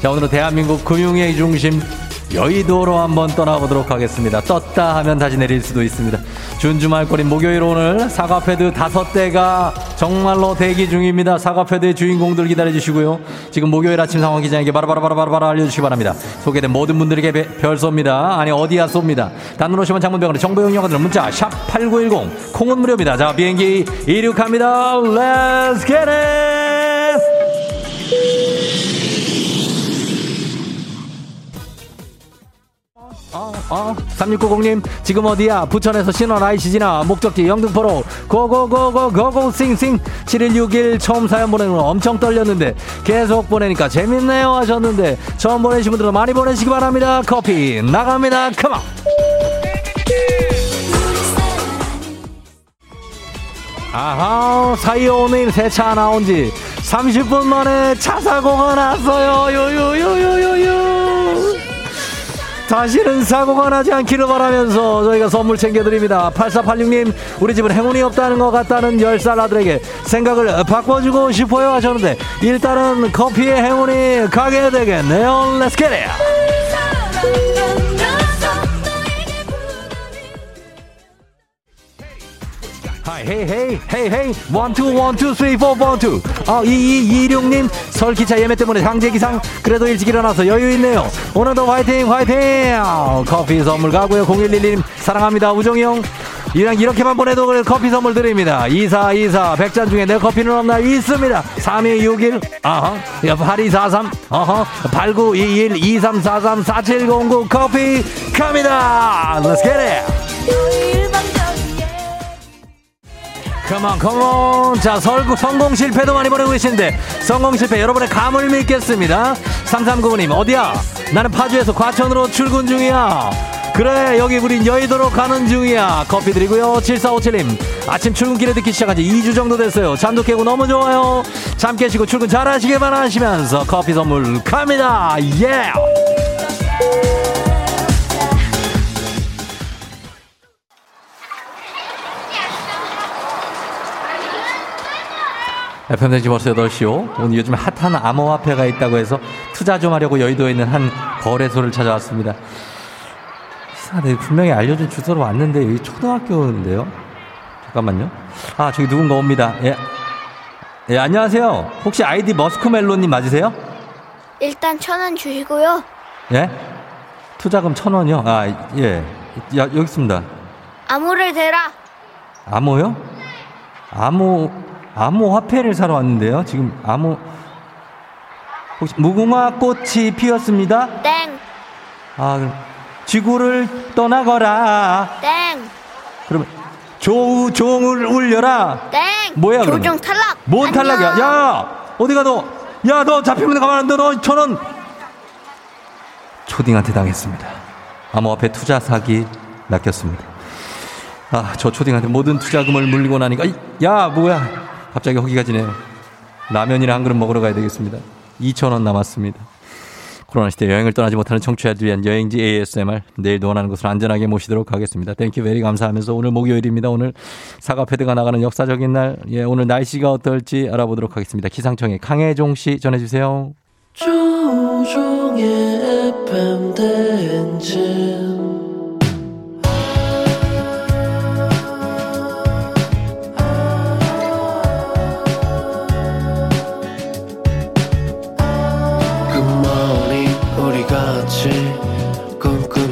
자, 오늘은 대한민국 금융의 중심 여의도로 한번 떠나보도록 하겠습니다. 떴다 하면 다시 내릴 수도 있습니다. 준주말거리 목요일 오늘 사과패드 다섯 대가 정말로 대기 중입니다. 사과패드의 주인공들 기다려주시고요. 지금 목요일 아침 상황 기자에게 바로바로바로바로 알려주시기 바랍니다. 소개된 모든 분들에게 배- 별 쏩니다. 아니 어디야 쏩니다. 단문 오시면 장문병원에 정보용 영어들 문자 샵8910 콩은 무료입니다. 자 비행기 이륙합니다. Let's get it! 3690님, 지금 어디야? 부천에서 신원 IC지나 목적지 영등포로 고고고고 고고 싱싱 7161 처음 사연 보내는 거 엄청 떨렸는데 계속 보내니까 재밌네요 하셨는데 처음 보내신 분들도 많이 보내시기 바랍니다. 커피 나갑니다. 컴온! 아하, 사이오님 새 차 나온 지 30분 만에 차 사고가 났어요. 요요요요요요. 다시는 사고가 나지 않기를 바라면서 저희가 선물 챙겨드립니다. 8486님, 우리 집은 행운이 없다는 것 같다는 10살 아들에게 생각을 바꿔주고 싶어요 하셨는데, 일단은 커피의 행운이 가게 되겠네요. Let's get it! hey hey hey hey one two one two three four one two 아 이이이룡님 설 기차 예매 때문에 강제 기상 그래도 일찍 일어나서 여유 있네요. 오늘도 화이팅 화이팅! 커피 선물 가고요. 0111님 사랑합니다. 우정이 형. 이랑 이렇게만 보내도 그래 커피 선물 드립니다. 2424 100잔 중에 내 커피는 없나요 있습니다. 3261 아하. 8243 어허 8921 2343 4709 커피 갑니다. Let's get 컴온 컴온 자 설구 성공 실패도 많이 보내고 계신데 성공 실패 여러분의 감을 믿겠습니다. 3395님 어디야? 나는 파주에서 과천으로 출근 중이야. 그래 여기 우린 여의도로 가는 중이야. 커피 드리고요. 7457님 아침 출근길에 듣기 시작한 지 2주 정도 됐어요. 잠도 깨고 너무 좋아요. 잠 깨시고 출근 잘 하시길 바라시면서 커피 선물 갑니다. 예 FM댕지 벌써 8시요. 오늘 요즘 핫한 암호화폐가 있다고 해서 투자 좀 하려고 여의도에 있는 한 거래소를 찾아왔습니다. 이상하네. 분명히 알려준 주소로 왔는데 여기 초등학교인데요. 잠깐만요. 아, 저기 누군가 옵니다. 예. 예, 안녕하세요. 혹시 아이디 머스크멜로님 맞으세요? 일단 천 원 주시고요. 예? 투자금 천 원이요? 아, 예. 야, 여기 있습니다. 암호를 대라. 암호요? 암호, 암호 화폐를 사러 왔는데요. 지금 암호, 혹시 무궁화 꽃이 피었습니다? 땡, 아, 그럼 지구를 떠나거라. 땡, 그러면 조우 종을 울려라. 땡. 뭐야, 그러면? 조종 탈락. 뭔 안녕. 탈락이야? 야, 어디가 너? 야, 너 잡히면 가만 안 둬. 너천 원. 초딩한테 당했습니다. 암호화폐 투자 사기 낚였습니다. 아, 저 초딩한테 모든 투자금을 물리고 나니까, 이, 야, 뭐야. 갑자기 허기가 지네요. 라면이나 한 그릇 먹으러 가야 되겠습니다. 2,000원 남았습니다. 코로나 시대 여행을 떠나지 못하는 청취자들 위한 여행지 ASMR 내일도 원하는 곳으로 안전하게 모시도록 하겠습니다. thank you very 감사하면서 오늘 목요일입니다. 오늘 사과 패드가 나가는 역사적인 날. 예, 오늘 날씨가 어떨지 알아보도록 하겠습니다. 기상청의 강혜종 씨 전해주세요. 조종의 FM 대행진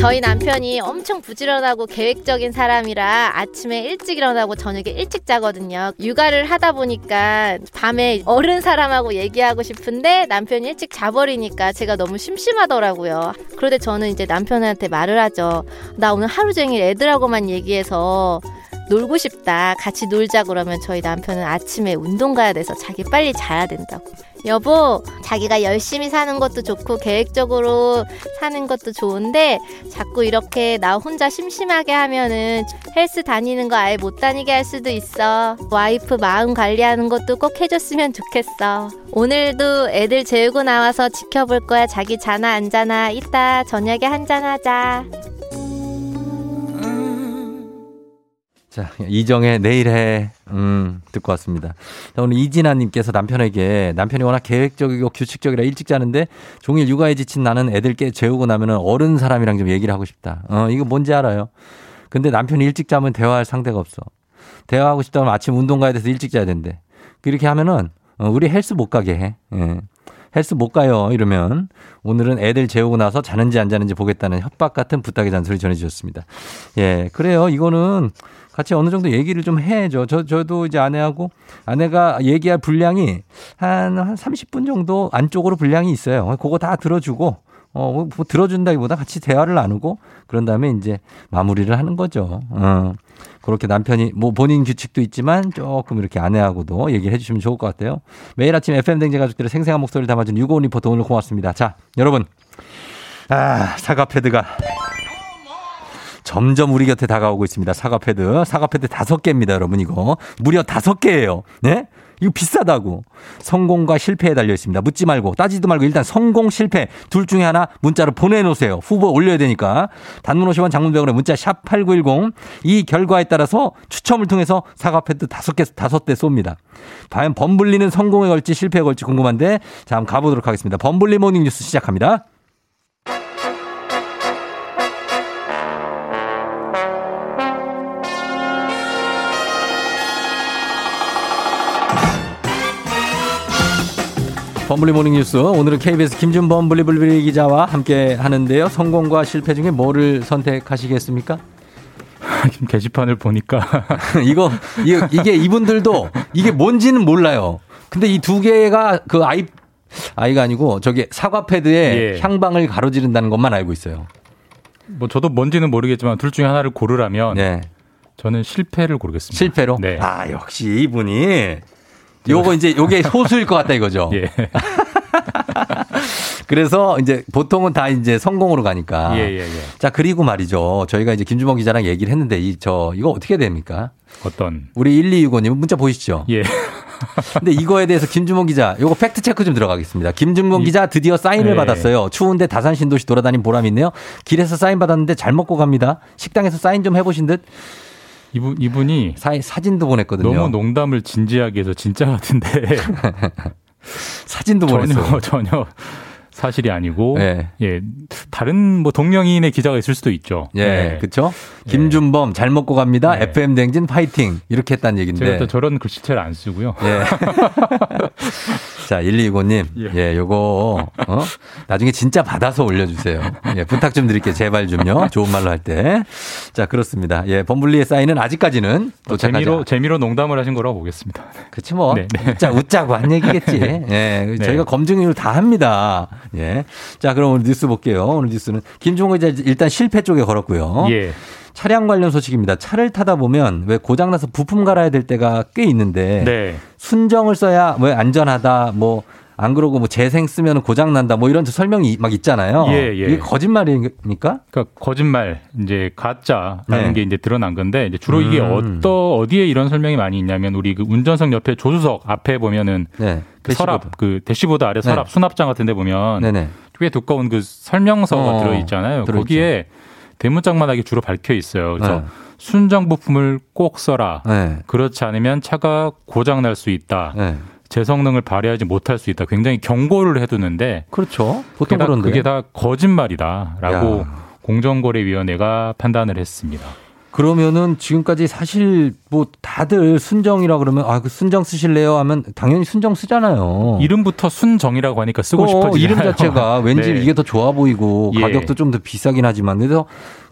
저희 남편이 엄청 부지런하고 계획적인 사람이라 아침에 일찍 일어나고 저녁에 일찍 자거든요. 육아를 하다 보니까 밤에 어른 사람하고 얘기하고 싶은데 남편이 일찍 자버리니까 제가 너무 심심하더라고요. 그런데 저는 이제 남편한테 말을 하죠. 나 오늘 하루 종일 애들하고만 얘기해서 놀고 싶다. 같이 놀자 그러면 저희 남편은 아침에 운동 가야 돼서 자기 빨리 자야 된다고. 여보, 자기가 열심히 사는 것도 좋고 계획적으로 사는 것도 좋은데 자꾸 이렇게 나 혼자 심심하게 하면은 헬스 다니는 거 아예 못 다니게 할 수도 있어. 와이프 마음 관리하는 것도 꼭 해줬으면 좋겠어. 오늘도 애들 재우고 나와서 지켜볼 거야. 자기 자나 안 자나. 이따 저녁에 한잔 하자. 자, 이정의 내일 해. 음, 듣고 왔습니다. 자, 오늘 이진아님께서 남편에게 남편이 워낙 계획적이고 규칙적이라 일찍 자는데 종일 육아에 지친 나는 애들 깨 재우고 나면은 어른 사람이랑 좀 얘기를 하고 싶다. 어, 이거 뭔지 알아요. 근데 남편이 일찍 자면 대화할 상대가 없어. 대화하고 싶다면 아침 운동 가야 돼서 일찍 자야 된대. 그렇게 하면은 어, 우리 헬스 못 가게 해. 예. 헬스 못 가요. 이러면 오늘은 애들 재우고 나서 자는지 안 자는지 보겠다는 협박 같은 부탁의 잔소리 전해주셨습니다. 예, 그래요. 이거는 같이 어느 정도 얘기를 좀 해야죠. 저, 저도 이제 아내하고 아내가 얘기할 분량이 한, 한 30분 정도 안쪽으로 분량이 있어요. 그거 다 들어주고 어, 뭐 들어준다기보다 같이 대화를 나누고 그런 다음에 이제 마무리를 하는 거죠. 어. 그렇게 남편이 뭐 본인 규칙도 있지만 조금 이렇게 아내하고도 얘기를 해주시면 좋을 것 같아요. 매일 아침 FM 댕제 가족들의 생생한 목소리를 담아준 유고원 리포터 오늘 고맙습니다. 자, 여러분. 아, 사과 패드가 점점 우리 곁에 다가오고 있습니다. 사과 패드. 사과 패드 다섯 개입니다, 여러분, 이거. 무려 다섯 개예요. 네? 이거 비싸다고. 성공과 실패에 달려 있습니다. 묻지 말고, 따지도 말고, 일단 성공, 실패. 둘 중에 하나 문자로 보내놓으세요. 후보 올려야 되니까. 단문 50원 장문병원에 문자 샵 8910. 이 결과에 따라서 추첨을 통해서 사과 패드 다섯 개, 다섯 대 쏩니다. 과연 범블리는 성공에 걸지 실패에 걸지 궁금한데, 자, 한번 가보도록 하겠습니다. 범블리 morning 뉴스 시작합니다. 범블리 morning 뉴스 오늘은 KBS 김준범 블리블리 기자와 함께 하는데요. 성공과 실패 중에 뭐를 선택하시겠습니까? 지금 게시판을 보니까 이거 이게, 이게 이분들도 이게 뭔지는 몰라요. 근데 이 두 개가 그 아이 아이가 아니고 저기 사과 패드에 예. 향방을 가로지른다는 것만 알고 있어요. 뭐 저도 뭔지는 모르겠지만 둘 중에 하나를 고르라면 네. 저는 실패를 고르겠습니다. 실패로? 네. 아 역시 이분이 요거 이제 요게 소수일 것 같다 이거죠. 예. 그래서 이제 보통은 다 이제 성공으로 가니까. 예, 예, 예. 자 그리고 말이죠. 저희가 이제 김주범 기자랑 얘기를 했는데 이 저 이거 어떻게 됩니까? 어떤 우리 1265님 문자 보이시죠? 예. 근데 이거에 대해서 김주범 기자 요거 팩트 체크 좀 들어가겠습니다. 김주범 기자 드디어 사인을 예. 받았어요. 추운데 다산 신도시 돌아다닌 보람이 있네요. 길에서 사인 받았는데 잘 먹고 갑니다. 식당에서 사인 좀 해보신 듯 이분 이분이 사, 사진도 보냈거든요. 너무 농담을 진지하게 해서 진짜 같은데 사진도 보냈어요. 전혀 전혀 사실이 아니고 예. 예 다른 뭐 동명이인의 기자가 있을 수도 있죠. 예, 네. 그쵸? 김준범 잘 먹고 갑니다. 네. FM 댕진 파이팅. 이렇게 했다는 제가 얘기인데. 또 저런 글씨체를 안 쓰고요. 예. 자, 129님. 예. 예, 요거, 어? 나중에 진짜 받아서 올려주세요. 예, 부탁 좀 드릴게요. 제발 좀요. 좋은 말로 할 때. 자, 그렇습니다. 예, 범블리의 사인은 아직까지는 뭐 도착하지 재미로 않- 재미로 농담을 하신 거라고 보겠습니다. 그치 뭐. 네, 네. 웃자, 웃자고 한 얘기겠지. 예. 저희가 검증을 다 합니다. 예. 자, 그럼 오늘 뉴스 볼게요. 오늘 뉴스는 김종호 기자 일단 실패 쪽에 걸었고요. 예. 차량 관련 소식입니다. 차를 타다 보면 왜 고장나서 부품 갈아야 될 때가 꽤 있는데 네. 순정을 써야 왜 안전하다 뭐 안 그러고 뭐 재생 쓰면 고장 난다 뭐 이런 설명이 막 있잖아요. 예, 예. 이게 거짓말입니까? 그러니까 거짓말 이제 가짜라는 네. 게 이제 드러난 건데 이제 주로 이게 음. 어떠 어디에 이런 설명이 많이 있냐면 우리 그 운전석 옆에 조수석 앞에 보면은 네. 그 서랍 그 대시보드 아래 서랍 네. 수납장 같은 데 보면 네네. 꽤 두꺼운 그 설명서가 어, 들어 있잖아요. 들어있죠. 대문짝만하게 주로 밝혀 있어요. 그래서 네. 순정 부품을 꼭 써라. 네. 그렇지 않으면 차가 고장 날 수 있다. 네. 제 성능을 발휘하지 못할 수 있다. 굉장히 경고를 해두는데 그렇죠. 그게 보통 다, 그런데. 그게 다 거짓말이다라고 야. 공정거래위원회가 판단을 했습니다. 그러면은 지금까지 사실 뭐 다들 순정이라 그러면 아 그 순정 쓰실래요 하면 당연히 순정 쓰잖아요. 이름부터 순정이라고 하니까 쓰고 어, 싶어지잖아요. 이름 자체가 왠지 네. 이게 더 좋아 보이고 예. 가격도 좀 더 비싸긴 하지만 그래서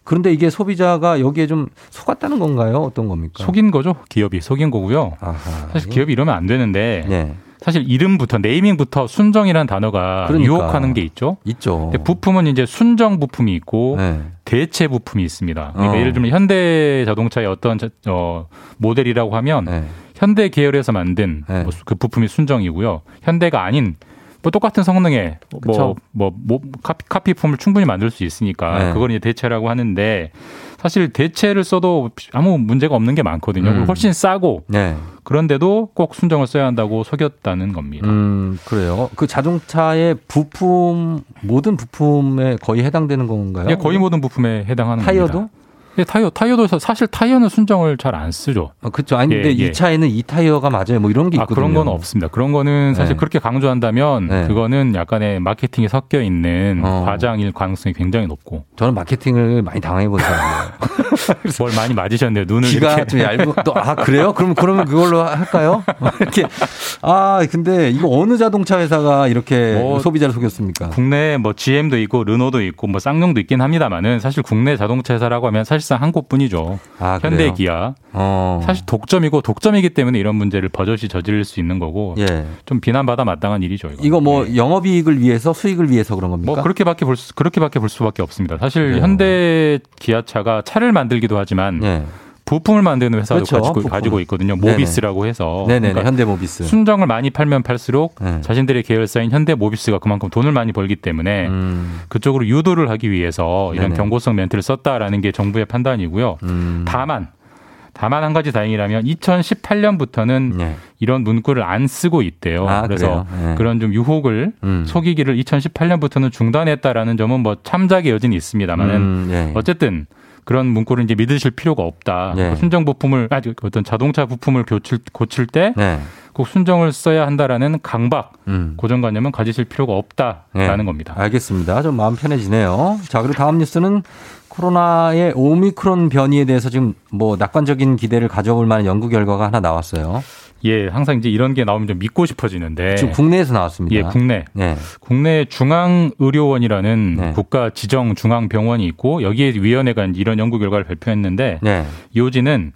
그런데 이게 소비자가 여기에 좀 속았다는 건가요? 어떤 겁니까? 속인 거죠. 기업이 속인 거고요. 아하. 사실 기업이 이러면 안 되는데 네. 사실 이름부터 네이밍부터 순정이라는 단어가 그러니까. 유혹하는 게 있죠. 있죠. 부품은 이제 순정 부품이 있고 네. 대체 부품이 있습니다. 그러니까 어. 예를 들면 현대 자동차의 어떤 자- 어, 모델이라고 하면 네. 현대 계열에서 만든 네. 뭐 그 부품이 순정이고요. 현대가 아닌 뭐 똑같은 성능의 그쵸. 뭐, 뭐, 뭐 카피, 카피품을 충분히 만들 수 있으니까 네. 그걸 이제 대체라고 하는데 사실 대체를 써도 아무 문제가 없는 게 많거든요. 음. 훨씬 싸고 네. 그런데도 꼭 순정을 써야 한다고 속였다는 겁니다. 음, 그래요. 그 자동차의 부품 모든 부품에 거의 해당되는 건가요? 예, 거의 모든 부품에 해당하는 타이어도? 겁니다. 예, 타이어, 타이어도 사- 사실 타이어는 순정을 잘 안 쓰죠. 어, 그렇죠. 아니 근데 예, 이 예. 차에는 이 타이어가 맞아요. 뭐 이런 게 아, 있거든요. 그런 건 없습니다. 그런 거는 사실 네. 그렇게 강조한다면 네. 그거는 약간의 마케팅이 섞여 있는 어. 과장일 가능성이 굉장히 높고 저는 마케팅을 많이 당해 본 사람이에요. 뭘 많이 맞으셨네요. 눈을 귀가 이렇게 좀 얇고 또아 그래요? 그럼 그러면 그걸로 할까요? 이렇게 아 근데 이거 어느 자동차 회사가 이렇게 뭐 소비자를 속였습니까? 국내에 뭐 GM도 있고 르노도 있고 뭐 쌍용도 있긴 합니다만은 사실 국내 자동차 회사라고 하면 사실 상 한 곳뿐이죠. 아, 그래요? 현대 기아. 어. 사실 독점이고 독점이기 때문에 이런 문제를 버젓이 저지를 수 있는 거고 예. 좀 비난받아 마땅한 일이죠. 이거. 이거 뭐 영업이익을 위해서 수익을 위해서 그런 겁니까? 뭐 그렇게밖에 볼 수, 그렇게밖에 볼 수밖에 없습니다. 사실 그래요. 현대 기아차가 차를 만들기도 하지만 예. 부품을 만드는 회사도 그렇죠, 가지고, 부품. 가지고 있거든요. 네네. 모비스라고 해서. 네네 그러니까 현대 모비스. 순정을 많이 팔면 팔수록 네. 자신들의 계열사인 현대 모비스가 그만큼 돈을 많이 벌기 때문에 음. 그쪽으로 유도를 하기 위해서 이런 네네. 경고성 멘트를 썼다라는 게 정부의 판단이고요. 음. 다만 다만 한 가지 다행이라면 2018년부터는 네. 이런 문구를 안 쓰고 있대요. 아, 그래서? 네. 그런 좀 유혹을 음. 속이기를 2018년부터는 중단했다라는 점은 뭐 참작의 여지는 있습니다만은 음, 예. 어쨌든 그런 문구를 이제 믿으실 필요가 없다. 예. 순정 부품을 아직 어떤 자동차 부품을 고칠, 고칠 때 네. 꼭 순정을 써야 한다라는 강박 음. 고정관념은 가지실 필요가 없다라는 네. 겁니다. 알겠습니다. 좀 마음 편해지네요. 자, 그리고 다음 뉴스는 코로나의 오미크론 변이에 대해서 지금 뭐 낙관적인 기대를 가져볼 만한 연구 결과가 하나 나왔어요. 예, 항상 이제 이런 게 나오면 좀 믿고 싶어지는데 지금 국내에서 나왔습니다. 예, 국내. 네. 국내 중앙의료원이라는 네. 국가 지정 중앙병원이 있고 여기에 위원회가 이런 연구 결과를 발표했는데 네. 요지는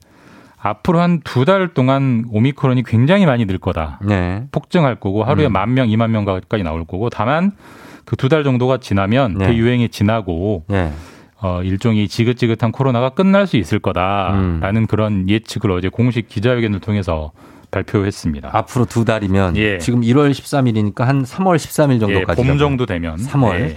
앞으로 한 두 달 동안 오미크론이 굉장히 많이 늘 거다. 네. 폭증할 거고 하루에 음. 만 명, 이만 명까지 나올 거고 다만 그 두 달 정도가 지나면 네. 대유행이 지나고 네. 어, 일종의 지긋지긋한 코로나가 끝날 수 있을 거다라는 음. 그런 예측을 어제 공식 기자회견을 통해서 발표했습니다. 앞으로 두 달이면 예. 지금 1월 13일이니까 한 3월 13일 예, 정도까지. 봄 정도 되면 3월. 예.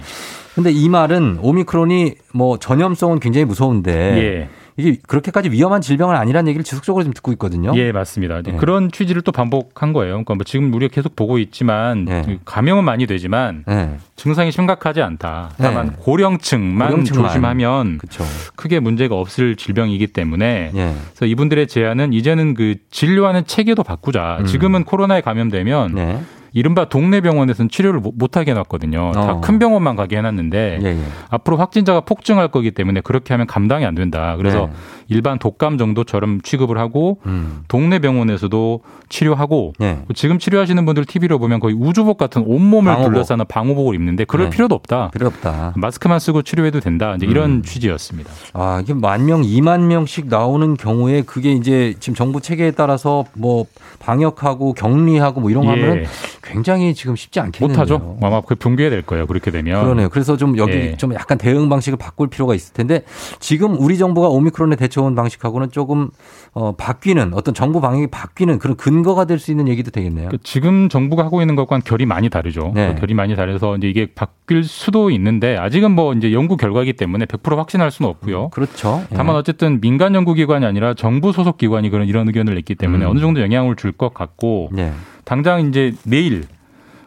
근데 이 말은 오미크론이 뭐 전염성은 굉장히 무서운데 예. 이게 그렇게까지 위험한 질병은 아니라는 얘기를 지속적으로 지금 듣고 있거든요. 예, 맞습니다. 예. 그런 취지를 또 반복한 거예요. 그러니까 뭐 지금 우리가 계속 보고 있지만 예. 감염은 많이 되지만 네. 증상이 심각하지 않다. 다만 네. 고령층만, 고령층만. 조심하면 그렇죠. 크게 문제가 없을 질병이기 때문에 예. 그래서 이분들의 제안은 이제는 그 진료하는 체계도 바꾸자. 음. 지금은 코로나에 감염되면 네. 이른바 동네 병원에서는 치료를 못- 못하게 해놨거든요. 어. 다큰 병원만 가게 해놨는데 예, 예. 앞으로 확진자가 폭증할 거기 때문에 그렇게 하면 감당이 안 된다. 그래서 네. 일반 독감 정도처럼 취급을 하고 음. 동네 병원에서도 치료하고 예. 지금 치료하시는 분들 TV로 보면 거의 우주복 같은 온몸을 방호복. 둘러싸는 방호복을 입는데 그럴 네. 필요도 없다. 필요 없다. 마스크만 쓰고 치료해도 된다. 이제 이런 음. 취지였습니다. 아, 이게 만 명, 2만 명씩 나오는 경우에 그게 이제 지금 정부 체계에 따라서 뭐 방역하고 격리하고 뭐 이런 거 하면 예. 굉장히 지금 쉽지 않겠네요. 못하죠. 아마 그 붕괴될 거예요. 그렇게 되면. 그러네요. 그래서 좀 여기 예. 좀 약간 대응 방식을 바꿀 필요가 있을 텐데 지금 우리 정부가 오미크론에 대처한 방식하고는 조금 어, 바뀌는 어떤 정부 방역이 바뀌는 그런 근거가 될 수 있는 얘기도 되겠네요. 그 지금 정부가 하고 있는 것과는 결이 많이 다르죠. 네. 결이 많이 다르서 이제 이게 바뀔 수도 있는데 아직은 뭐 이제 연구 결과이기 때문에 100% 확신할 수는 없고요. 그렇죠. 예. 다만 어쨌든 민간 연구기관이 아니라 정부 소속 기관이 그런 이런 의견을 냈기 때문에 음. 어느 정도 영향을 줄 것 같고 예. 당장 이제 내일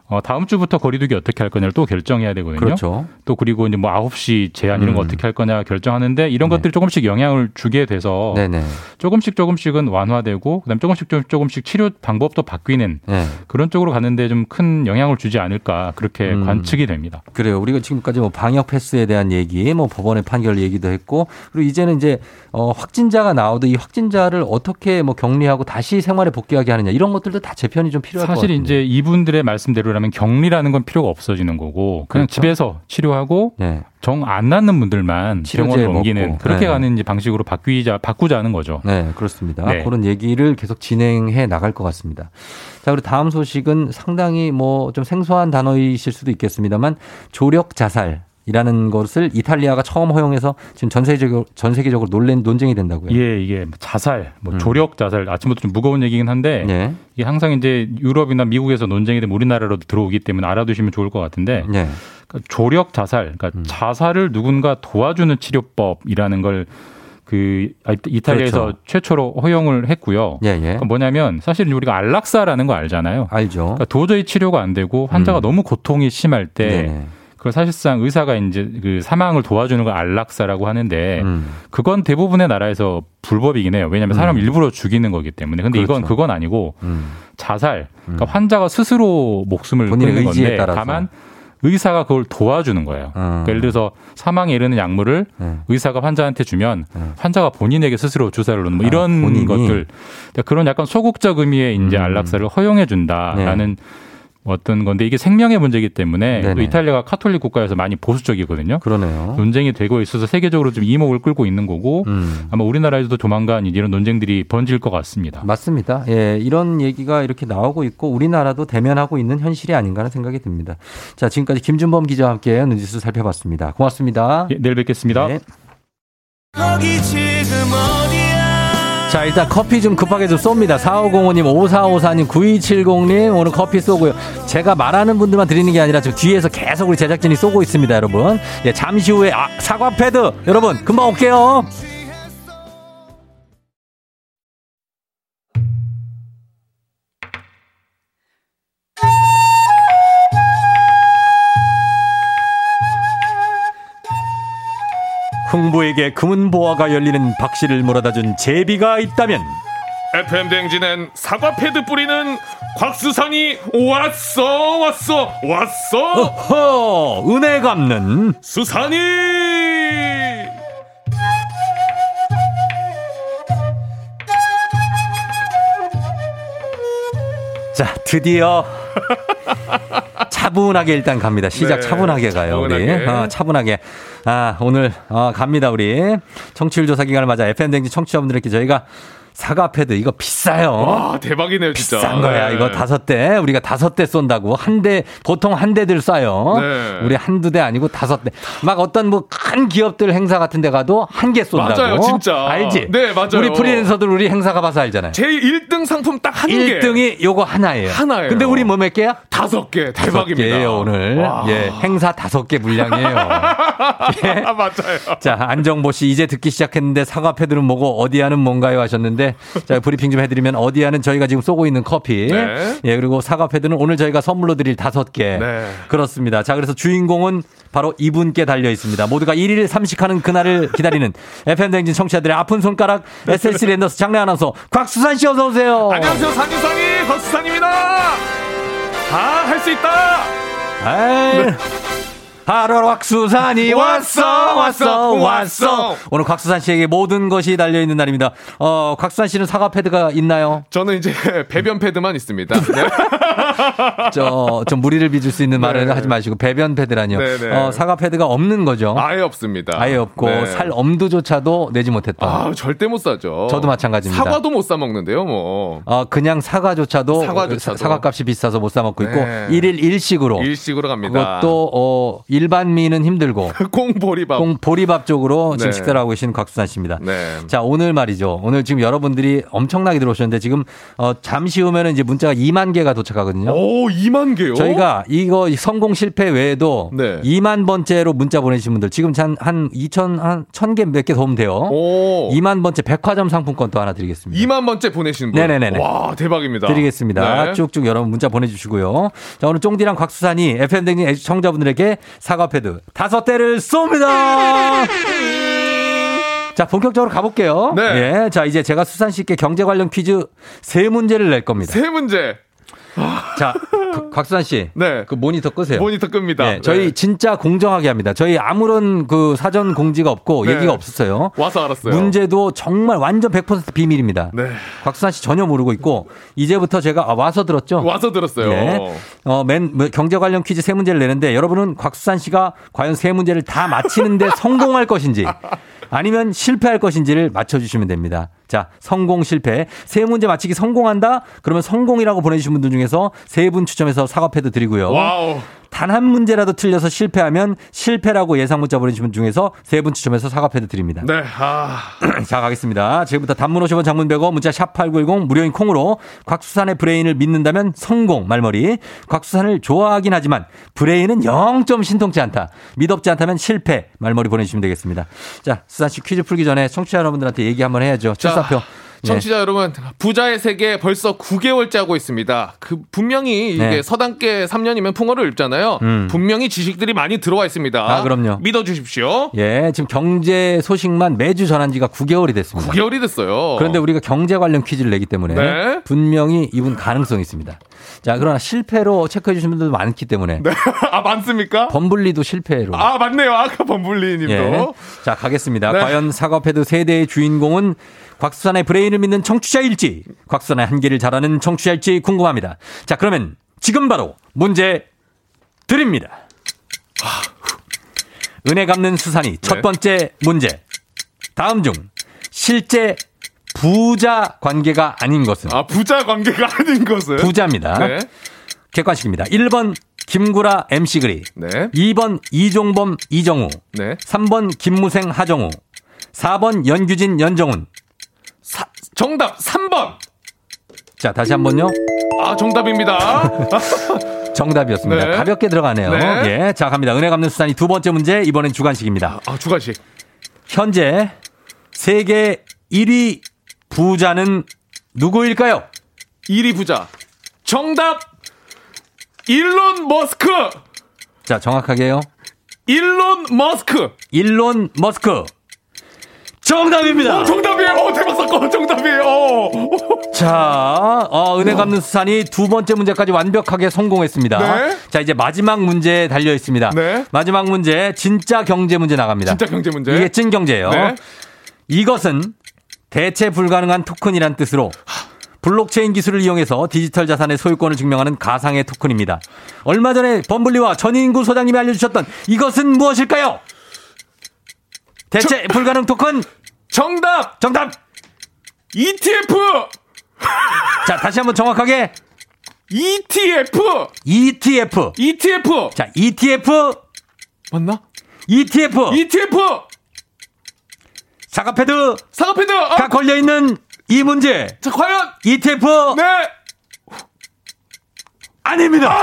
어, 다음 주부터 거리두기 어떻게 할 거냐를 또 결정해야 되거든요. 그렇죠. 또 그리고 이제 뭐 9시 제한 이런 거 음. 어떻게 할 거냐 결정하는데 이런 네. 것들이 조금씩 영향을 주게 돼서 네네. 조금씩 조금씩은 완화되고 그다음 조금씩 좀 조금씩 치료 방법도 바뀌는 네. 그런 쪽으로 가는데 좀 큰 영향을 주지 않을까 그렇게 음. 관측이 됩니다. 그래요. 우리가 지금까지 뭐 방역 패스에 대한 얘기, 뭐 법원의 판결 얘기도 했고, 그리고 이제는 이제 어 확진자가 나오도 이 확진자를 어떻게 뭐 격리하고 다시 생활에 복귀하게 하느냐 이런 것들도 다 재편이 좀 필요할 것 사실 같아요. 이제 이분들의 말씀대로라면 격리라는 건 필요가 없어지는 거고 그냥 그렇죠. 집에서 치료하 고 네. 정안 낫는 분들만 병원을 옮기는 먹고. 그렇게 네. 가는 이제 방식으로 바뀌자 바꾸자는 거죠. 네, 그렇습니다. 네. 그런 얘기를 계속 진행해 나갈 것 같습니다. 자, 그리고 다음 소식은 상당히 뭐 좀 생소한 단어이실 수도 있겠습니다만 조력 자살 이라는 것을 이탈리아가 처음 허용해서 지금 전 세계적으로 전 세계적으로 논란 논쟁이 된다고요. 예, 이게 뭐 자살, 뭐 음. 조력 자살 아침부터 좀 무거운 얘기긴 한데 예. 이게 항상 이제 유럽이나 미국에서 논쟁이 되면 우리나라로도 들어오기 때문에 알아두시면 좋을 것 같은데 예. 그러니까 조력 자살, 그러니까 음. 자살을 누군가 도와주는 치료법이라는 걸 그 이탈리아에서 그렇죠. 최초로 허용을 했고요. 예, 예. 그러니까 뭐냐면 사실 우리가 안락사라는 거 알잖아요. 알죠. 그러니까 도저히 치료가 안 되고 환자가 음. 너무 고통이 심할 때 네네. 그걸 사실상 의사가 이제 그 사망을 도와주는 걸 안락사라고 하는데 음. 그건 대부분의 나라에서 불법이긴 해요. 왜냐하면 사람 을 일부러 죽이는 거기 때문에. 근데 이건 그렇죠. 그건 아니고 음. 자살. 그러니까 환자가 스스로 목숨을 끊는 건데 따라서. 다만 의사가 그걸 도와주는 거예요. 그러니까 예를 들어서 사망에 이르는 약물을 네. 의사가 환자한테 주면 환자가 본인에게 스스로 주사를 놓는 뭐 아, 이런 본인이? 것들 그러니까 그런 약간 소극적 의미의 이제 음. 안락사를 허용해 준다라는 네. 어떤 건데 이게 생명의 문제이기 때문에 또 네네. 이탈리아가 카톨릭 국가여서 많이 보수적이거든요. 그러네요. 논쟁이 되고 있어서 세계적으로 좀 이목을 끌고 있는 거고 음. 아마 우리나라에서도 조만간 이런 논쟁들이 번질 것 같습니다. 맞습니다. 예, 이런 얘기가 이렇게 나오고 있고 우리나라도 대면하고 있는 현실이 아닌가 하는 생각이 듭니다. 자, 지금까지 김준범 기자와 함께 뉴스 살펴봤습니다. 고맙습니다. 예, 내일 뵙겠습니다. 네. 자, 일단 커피 좀 급하게 좀 쏩니다. 4505님, 5454님, 9270님, 오늘 커피 쏘고요. 제가 말하는 분들만 드리는 게 아니라 지금 뒤에서 계속 우리 제작진이 쏘고 있습니다, 여러분. 예, 잠시 후에, 아, 사과 패드! 여러분, 금방 올게요. 흥부에게 금은 보화가 열리는 박씨를 몰아다 준 제비가 있다면 FM 댕진엔 사과 패드 뿌리는 곽수산이 왔어 왔어 왔어! 어허 은혜 갚는 수산이! 자 드디어 차분하게 일단 갑니다. 시작 네, 차분하게 가요 우리. 차분하게. 어, 차분하게. 아 오늘 어, 갑니다 우리. 청취율 조사 기간을 맞아 FM 댕지 청취자분들께 저희가 사과 패드 이거 비싸요 와 대박이네요 진짜 비싼 거야. 네. 이거 다섯 대. 우리가 다섯 대 쏜다고. 한 대, 보통 한 대들 쏴요. 네. 우리 한두 대 아니고 다섯 대. 막 어떤 뭐 큰 기업들 행사 같은 데 가도 한 개 쏜다고. 맞아요, 진짜. 알지? 네, 맞아요. 우리 프리랜서들 우리 행사 가봐서 알잖아요. 제 1등 상품 딱 한 개. 1등이 요거 하나예요. 하나예요. 근데 우리 뭐 몇 개야? 다섯 개 대박입니다. 개예요, 오늘. 와. 예, 행사 다섯 개 물량이에요. 예. 아, 맞아요. 자, 안정보 씨 이제 듣기 시작했는데 사과 패드는 뭐고 어디야는 뭔가요 하셨는데 자, 브리핑 좀 해드리면 어디야는 저희가 지금 쏘고 있는 커피. 네. 예, 그리고 사과 패드는 오늘 저희가 선물로 드릴 다섯 개. 네. 그렇습니다. 자, 그래서 주인공은 바로 이분께 달려 있습니다. 모두가 일일 삼식하는 그날을 기다리는 FM댕진 청취자들의 아픈 손가락 SLC 랜더스 장례 아나운서 곽수산 씨 어서 오세요. 안녕하세요 산유상이 곽수산입니다. 다 할 수 있다. 에이. 하루 곽수산이 왔어, 왔어, 왔어. 오늘 곽수산 씨에게 모든 것이 달려 있는 날입니다. 어, 곽수산 씨는 사과 패드가 있나요? 저는 이제 배변 패드만 있습니다. 네. 저, 좀 무리를 빚을 수 있는 말을 네. 하지 마시고, 배변 패드라뇨. 네네. 어, 사과 패드가 없는 거죠. 아예 없습니다. 아예 없고, 네. 살 엄두조차도 내지 못했다. 아 절대 못 사죠. 저도 마찬가지입니다. 사과도 못 사 먹는데요, 뭐. 어, 그냥 사과조차도, 사과조차도. 사과 값이 비싸서 못 사 먹고 있고, 네. 일일 일식으로. 일식으로 갑니다. 그것도, 어, 일 반미는 힘들고, 꽁보리밥. 꽁 보리밥 쪽으로 지금 네. 식사를 하고 계신 곽수산 씨입니다. 네. 자, 오늘 말이죠. 오늘 지금 여러분들이 엄청나게 들어오셨는데 지금 어, 잠시 후면 은 이제 문자가 2만 개가 도착하거든요. 오, 2만 개요? 저희가 이거 성공 실패 외에도 네. 2만 번째로 문자 보내주신 분들 지금 한, 한 2천, 한 1000개 몇개더 오면 돼요. 오. 2만 번째 백화점 상품권 또 하나 드리겠습니다. 2만 번째 보내신 분. 네네네네. 와, 대박입니다. 드리겠습니다. 네. 쭉쭉 여러분 문자 보내주시고요. 자, 오늘 쫑디랑 곽수산이 FM댕진 청자분들에게 사과 패드 다섯 대를 쏩니다! 자, 본격적으로 가볼게요. 네. 예. 자, 이제 제가 수산 씨께 경제 관련 퀴즈 세 문제를 낼 겁니다. 세 문제. 자, 그, 곽수산 씨. 네. 그 모니터 끄세요. 모니터 끕니다. 예, 저희 네. 진짜 공정하게 합니다. 저희 아무런 그 사전 공지가 없고 네. 얘기가 없었어요. 와서 알았어요. 문제도 정말 완전 100% 비밀입니다. 네. 곽수산 씨 전혀 모르고 있고 이제부터 제가 아, 와서 들었죠. 와서 들었어요. 네. 어, 맨, 뭐, 경제 관련 퀴즈 세 문제를 내는데 여러분은 곽수산 씨가 과연 세 문제를 다 맞히는데 성공할 것인지 아니면 실패할 것인지를 맞춰주시면 됩니다. 자, 성공, 실패. 세 문제 맞히기 성공한다? 그러면 성공이라고 보내주신 분들 중에서 세 분 추첨해서 사과패드 드리고요. wow. 단 한 문제라도 틀려서 실패하면 실패라고 예상 문자 보내주신 분 중에서 세 분 추첨해서 사과 패드 드립니다. 네, 아. 자, 가겠습니다. 지금부터 단문 50원 장문 100원 문자 샵8910 무료인 콩으로 곽수산의 브레인을 믿는다면 성공 말머리. 곽수산을 좋아하긴 하지만 브레인은 0점 신통치 않다. 믿업지 않다면 실패 말머리 보내주시면 되겠습니다. 자, 수산 씨 퀴즈 풀기 전에 청취자 여러분들한테 얘기 한번 해야죠. 출사표. 예. 청취자 여러분, 부자의 세계 벌써 9개월째 하고 있습니다. 그 분명히 이게 네. 서당계 3년이면 풍어를 읽잖아요. 음. 분명히 지식들이 많이 들어와 있습니다. 아, 그럼요. 믿어 주십시오. 예, 지금 경제 소식만 매주 전한 지가 9개월이 됐습니다. 9개월이 됐어요. 그런데 우리가 경제 관련 퀴즈를 내기 때문에 네. 분명히 이분 가능성이 있습니다. 자, 그러나 실패로 체크해 주신 분들도 많기 때문에 아, 많습니까? 범블리도 실패로. 아, 맞네요. 아까 범블리 님도. 예. 자, 가겠습니다. 네. 과연 사과패드 세대의 주인공은 곽수산의 브레인을 믿는 청취자일지, 곽수산의 한계를 잘하는 청취자일지 궁금합니다. 자, 그러면 지금 바로 문제 드립니다. 은혜 갚는 수산이 첫 네. 번째 문제. 다음 중 실제 부자 관계가 아닌 것은 아, 부자 관계가 아닌 것은. 부자입니다. 네. 객관식입니다. 1번 김구라 MC 그리. 네. 2번 이종범 이정우. 네. 3번 김무생 하정우. 4번 연규진 연정훈. 사, 정답 3번. 자, 다시 한 번요. 아, 정답입니다. 정답이었습니다. 네. 가볍게 들어가네요. 네. 예. 자, 갑니다. 은혜 갚는 수산이 두 번째 문제. 이번엔 주관식입니다. 아, 주관식. 현재 세계 1위 부자는 누구일까요? 1위 부자. 정답 일론 머스크. 자, 정확하게요. 일론 머스크. 일론 머스크. 정답입니다. 어, 정답이에요. 어, 대박 사건 정답이에요. 어. 자, 어, 은혜 갚는 수산이 두 번째 문제까지 완벽하게 성공했습니다. 네. 자, 이제 마지막 문제 달려 있습니다. 네. 마지막 문제, 진짜 경제 문제 나갑니다. 진짜 경제 문제. 이게 찐 경제예요. 네. 이것은 대체 불가능한 토큰이란 뜻으로 블록체인 기술을 이용해서 디지털 자산의 소유권을 증명하는 가상의 토큰입니다. 얼마 전에 범블리와 전인구 소장님이 알려주셨던 이것은 무엇일까요? 대체 불가능 토큰 정답 정답 ETF. 자 다시 한번 정확하게 ETF. ETF ETF. 자 ETF 맞나? ETF ETF. 사과패드가 사과패드. 아, 걸려 있는 이 문제 자, 과연 ETF 네. 아닙니다. 아,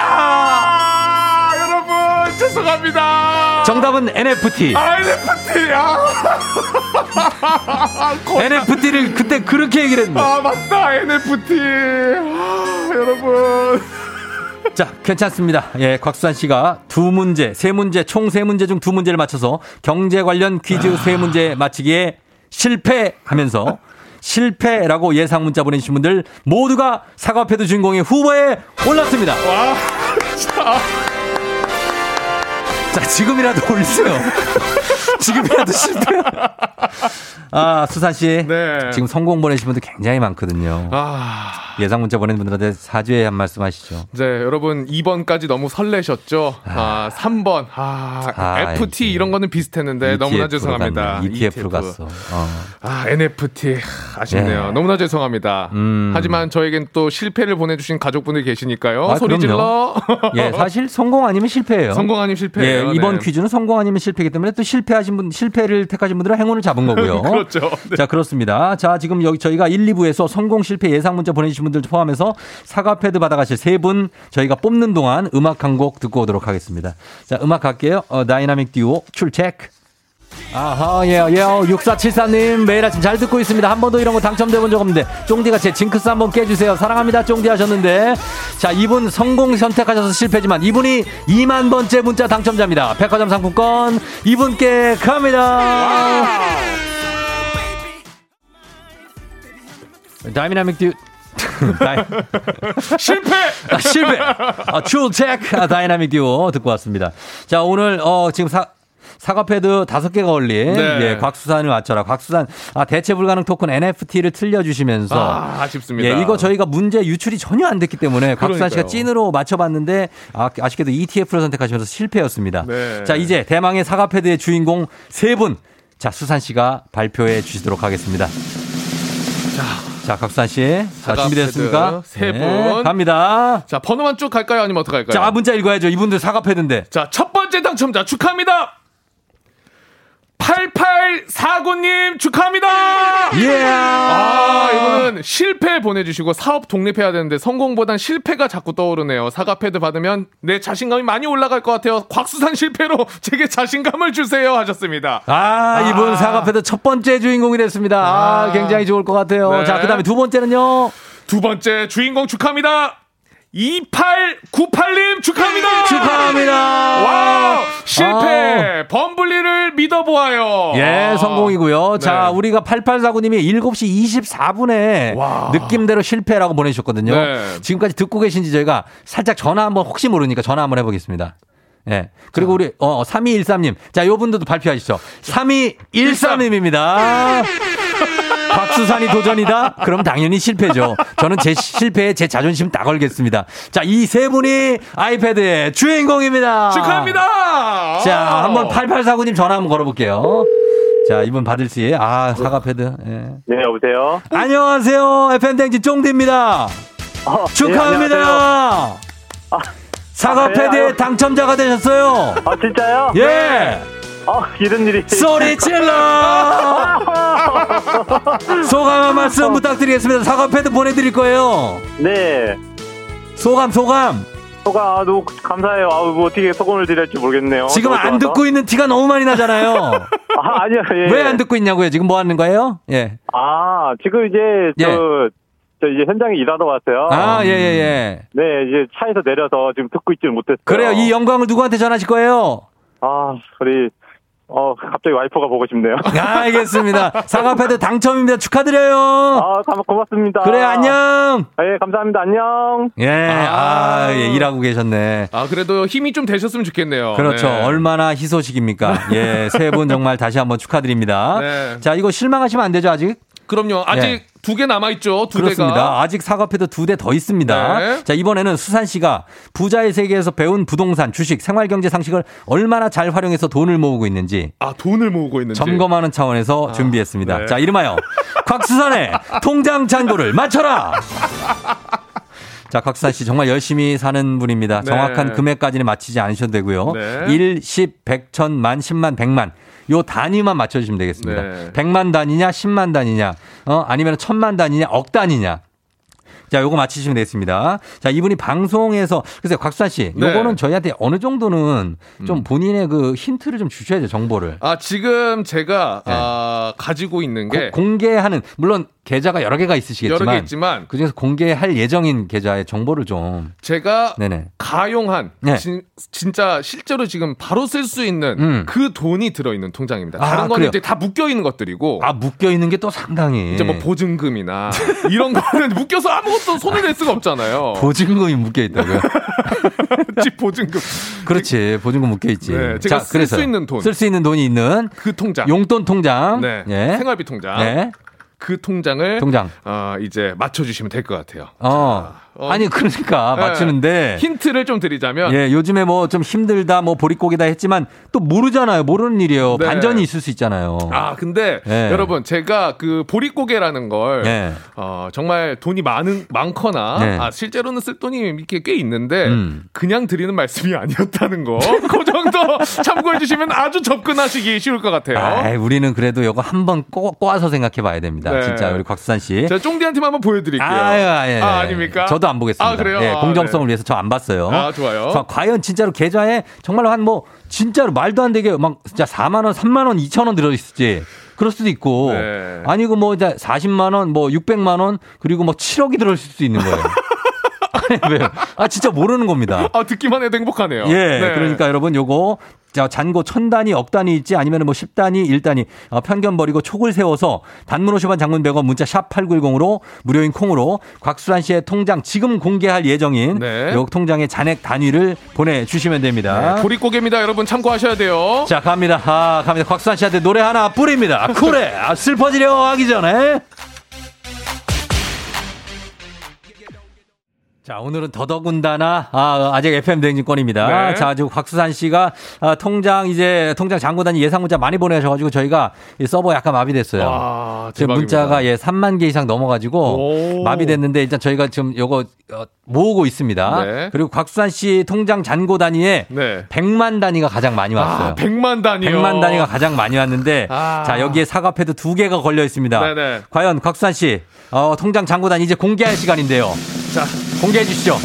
여러분 죄송합니다. 정답은 NFT. 아, NFT. 아. NFT를 그때 그렇게 얘기를 했는데. 아, 맞다. NFT. 아, 여러분. 자, 괜찮습니다. 예, 곽수산 씨가 두 문제, 세 문제, 총 세 문제 중 두 문제를 맞춰서 경제 관련 퀴즈 세 문제 맞히기에 실패하면서 실패라고 예상 문자 보내주신 분들 모두가 사과패드 주인공의 후보에 올랐습니다. 와, 자. 자, 지금이라도 올리세요. 지금이라도 실패. 아, 수산 씨. 네. 지금 성공 보내신 분들 굉장히 많거든요. 아. 예상 문자 보낸 분들한테 사죄의 한 말씀 하시죠. 네, 여러분 2번까지 너무 설레셨죠? 아, 3번. 아, 아, FT 이게. 이런 거는 비슷했는데 너무나 ETF로 죄송합니다. 갔네. ETF로 갔어. 어. 아, NFT. 아쉽네요. 예. 너무나 죄송합니다. 음. 하지만 저에겐 또 실패를 보내 주신 가족분들이 계시니까요. 아, 소리 그럼요. 질러. 예, 사실 성공 아니면 실패예요. 성공 아니면 실패예요. 예, 이번 네. 퀴즈는 성공 아니면 실패이기 때문에 또 실패하신 분, 실패를 택하신 분들은 행운을 잡은 거고요. 그렇죠. 네. 자, 그렇습니다. 자, 지금 여기 저희가 1, 2부에서 성공 실패 예상 문자 보내주신 분들 포함해서 사과 패드 받아가실 세 분 저희가 뽑는 동안 음악 한 곡 듣고 오도록 하겠습니다. 자, 음악 갈게요. 어, 다이나믹 듀오 출첵. 아하, 예, 예, 6473님, 매일 아침 잘 듣고 있습니다. 한 번도 이런 거 당첨돼 본 적 없는데, 쫑디가 제 징크스 한번 깨주세요. 사랑합니다, 쫑디 하셨는데. 자, 이분 성공 선택하셔서 실패지만, 이분이 2만 번째 문자 당첨자입니다. 백화점 상품권, 이분께 갑니다. 다이나믹 듀, 실패! 아, 실패. 아, 출첵 아, 다이나믹 듀오 듣고 왔습니다. 자, 오늘 어 지금 사 사과 패드 다섯 개가 올린 네. 예, 곽수산을 맞춰라. 곽수산 아 대체 불가능 토큰 NFT를 틀려 주시면서 아, 아쉽습니다. 예, 이거 저희가 문제 유출이 전혀 안 됐기 때문에 곽수산 씨가. 찐으로 맞춰 봤는데 아, 아쉽게도 ETF를 선택하시면서 실패였습니다. 네. 자, 이제 대망의 사과 패드의 주인공 세 분. 자, 수산 씨가 발표해 주시도록 하겠습니다. 자, 각산 씨. 자, 사과 준비됐습니까? 패드 세 네, 분. 갑니다. 자, 번호만 쭉 갈까요? 아니면 어떻게 할까요? 자, 문자 읽어야죠. 이분들 사과 패드인데. 자, 첫 번째 당첨자 축하합니다. 8849님 축하합니다. 예. 아, 이거는 실패 보내주시고 사업 독립해야 되는데 성공보단 실패가 자꾸 떠오르네요. 사과 패드 받으면 내 자신감이 많이 올라갈 것 같아요. 곽수산 실패로 제게 자신감을 주세요 하셨습니다. 아, 이분 사과 패드 첫 번째 주인공이 됐습니다. 아, 아. 굉장히 좋을 것 같아요. 네. 자, 그 다음에 두 번째는요. 두 번째 주인공 축하합니다. 2898님 축하합니다. 축하합니다. 와 실패 범블리를 믿어보아요. 예, 아. 성공이고요. 자, 네. 우리가 8849님이 7시 24분에 느낌대로 실패라고 보내주셨거든요. 네. 지금까지 듣고 계신지 저희가 살짝 전화 한번 혹시 모르니까 전화 한번 해보겠습니다. 예. 그리고 우리, 어, 3213님. 자, 요 분들도 발표하시죠. 3213님입니다. 박수산이 도전이다? 그럼 당연히 실패죠. 저는 제 실패에 제 자존심 다 걸겠습니다. 자, 이 세 분이 아이패드의 주인공입니다. 축하합니다. 자, 한번 8849님 전화 한번 걸어볼게요. 자, 이분 받을 시, 아, 사과패드. 예. 네, 여보세요? 안녕하세요. FM댕지 쫑디입니다. 축하합니다. 네, 안녕하세요. 사과패드의 네, 아유. 당첨자가 되셨어요. 아, 진짜요? 예. 아, 이런 일이. 소리 질러! 소감 한 말씀 부탁드리겠습니다. 사과패드 보내드릴 거예요. 네. 소감, 소감. 소감, 아, 너무 감사해요. 아, 뭐 어떻게 소감을 드릴지 모르겠네요. 지금 안. 듣고 있는 티가 너무 많이 나잖아요. 아, 아니요, 예. 왜 안 듣고 있냐고요? 지금 뭐 하는 거예요? 예. 아, 지금 이제, 저, 예. 저 이제 현장에 일하러 왔어요. 아, 예, 예, 예. 네, 이제 차에서 내려서 지금 듣고 있지는 못했어요. 그래요. 이 영광을 누구한테 전하실 거예요? 아, 우리, 어, 갑자기 와이프가 보고 싶네요. 알겠습니다. 사과패드 당첨입니다. 축하드려요. 아, 감- 고맙습니다. 그래, 안녕. 예, 감사합니다. 안녕. 예, 아, 예, 일하고 계셨네. 아 그래도 힘이 좀 되셨으면 좋겠네요. 그렇죠. 네. 얼마나 희소식입니까? 예, 세 분 정말 다시 한번 축하드립니다. 네. 자, 이거 실망하시면 안 되죠, 아직? 그럼요. 아직 예. 두개 남아 있죠. 두 그렇습니다. 대가. 아직 사과패드 두 대 더 있습니다. 네. 자, 이번에는 수산 씨가 부자의 세계에서 배운 부동산, 주식, 생활경제 상식을 얼마나 잘 활용해서 돈을 모으고 있는지 아 돈을 모으고 있는지. 점검하는 차원에서 준비했습니다. 네. 자, 이름하여 곽수산의 통장 잔고를 맞춰라! 자, 곽수산 씨 정말 열심히 사는 분입니다. 네. 정확한 금액까지는 맞히지 않으셔도 되고요. 네. 1, 10, 100, 1000, 만, 10만, 100만. 요 단위만 맞춰주시면 되겠습니다. 네. 100만 단위냐, 10만 단위냐, 어, 아니면 1000만 단위냐, 억 단위냐. 자, 요거 맞히시면 되겠습니다. 자, 이분이 방송에서, 글쎄, 곽수산 씨, 네. 요거는 저희한테 어느 정도는 좀 본인의 그 힌트를 좀 주셔야죠, 정보를. 아 지금 제가 네. 아, 가지고 있는 게 고- 공개하는 물론 계좌가 여러 개가 있으시겠지만 여러 개 있지만 그중에서 공개할 예정인 계좌의 정보를 좀 제가 네네 가용한 네. 진, 진짜 실제로 지금 바로 쓸 수 있는 음. 그 돈이 들어 있는 통장입니다. 아, 다른 거는 그래요? 이제 다 묶여 있는 것들이고 아 묶여 있는 게 또 상당히 이제 뭐 보증금이나 이런 거는 묶여서 아무것도 손을 댈 수가 없잖아요. 보증금이 묶여 있다고요? 집 보증금. 그렇지 보증금 묶여 있지. 네, 제가 쓸 수 있는 돈. 쓸 수 있는 돈이 있는 그 통장. 용돈 통장. 네. 예. 생활비 통장. 네. 그 통장을 통장. 어, 이제 맞춰주시면 될 것 같아요. 어. 어. 아니 그러니까 네. 맞추는데 힌트를 좀 드리자면 예, 요즘에 뭐 좀 힘들다, 뭐 보릿고기다 했지만 또 모르잖아요. 모르는 일이에요. 네. 반전이 있을 수 있잖아요. 아 근데 예. 여러분 제가 그 보릿고개라는 걸 예. 어, 정말 돈이 많은 많거나 네. 아, 실제로는 쓸 돈이 이렇게 꽤 있는데 음. 그냥 드리는 말씀이 아니었다는 거. 그 정도 참고해 주시면 아주 접근하시기 쉬울 것 같아요. 아이, 우리는 그래도 이거 한번 꼬, 꼬아서 생각해 봐야 됩니다. 네. 진짜 우리 곽수산 씨. 제가 쫑디한테만 한번 보여드릴게요. 아유, 아유, 아, 아유. 아닙니까? 저도 안 보겠습니다. 아, 그래요? 예, 아, 공정성을 네. 위해서 저 안 봤어요. 아, 좋아요. 자, 과연 진짜로 계좌에 정말로 한 뭐 진짜로 말도 안 되게 막 진짜 4만 원, 3만 원, 2천 원 들어 있을지. 그럴 수도 있고. 네. 아니고 뭐 이제 40만 원, 뭐 600만 원, 그리고 뭐 7억이 들어 있을 수도 있는 거예요. 아니, 왜요? 아, 진짜 모르는 겁니다. 아, 듣기만 해도 행복하네요. 예, 네. 그러니까 여러분 요거 자, 잔고 천 단위, 억 단위 있지 아니면 뭐 10단위, 1단위 어, 편견 버리고 촉을 세워서 단문 50원 장문 100원 문자 샵 8910으로 무료인 콩으로 곽수산 씨의 통장 지금 공개할 예정인 네. 요 통장의 잔액 단위를 보내 주시면 됩니다. 네, 보릿고개입니다. 여러분 참고하셔야 돼요. 자, 갑니다. 아, 갑니다. 곽수환 씨한테 노래 하나 뿌립니다. 쿨해. 아, 슬퍼지려 하기 전에 자, 오늘은 더더군다나, 아, 아직 FM 대행진권입니다. 네. 자, 지금 곽수산 씨가, 아, 통장, 이제, 통장 장고단이 예상 문자 많이 보내셔 가지고 저희가 이 서버 약간 마비됐어요. 와, 지금 대박입니다. 문자가 예, 3만 개 이상 넘어 가지고 오. 마비됐는데 일단 저희가 지금 요거 어, 모으고 있습니다. 네. 그리고 곽수산 씨 통장 잔고 단위에 네. 100만 단위가 가장 많이 왔어요. 아, 100만 단위요. 100만 단위가 가장 많이 왔는데 아. 자 여기에 사과패드 두 개가 걸려 있습니다. 네네. 과연 곽수산 씨 어, 통장 잔고 단위 이제 공개할 시간인데요. 자, 공개해 주시죠.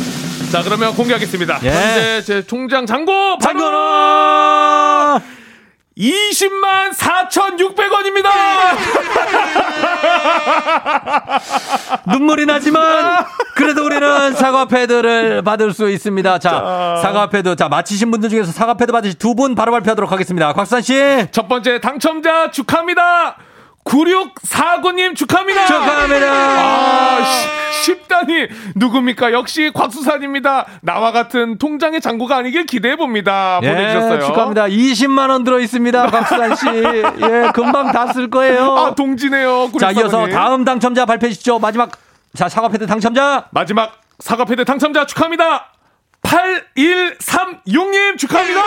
자 그러면 공개하겠습니다. 예. 현재 제 통장 잔고 잔고는 20만 4,600원입니다. 눈물이 나지만 그래도 우리는 사과 패드를 받을 수 있습니다. 자, 자. 사과 패드. 자, 마치신 분들 중에서 사과 패드 받으실 두분 바로 발표하도록 하겠습니다. 곽수산 씨. 첫 번째 당첨자 축하합니다. 9649님 축하합니다. 축하합니다. 아, 10, 단위 누굽니까? 역시 곽수산입니다. 나와 같은 통장의 잔고가 아니길 기대해 봅니다. 보내주셨어요. 예, 축하합니다. 20만 원 들어 있습니다. 곽수산 씨. 예, 금방 다 쓸 거예요. 아, 동지네요. 자, 이어서 9649님. 다음 당첨자 발표해 주시죠. 마지막 자, 사과 패드 당첨자. 마지막 사과 패드 당첨자 축하합니다. 8136님 축하합니다.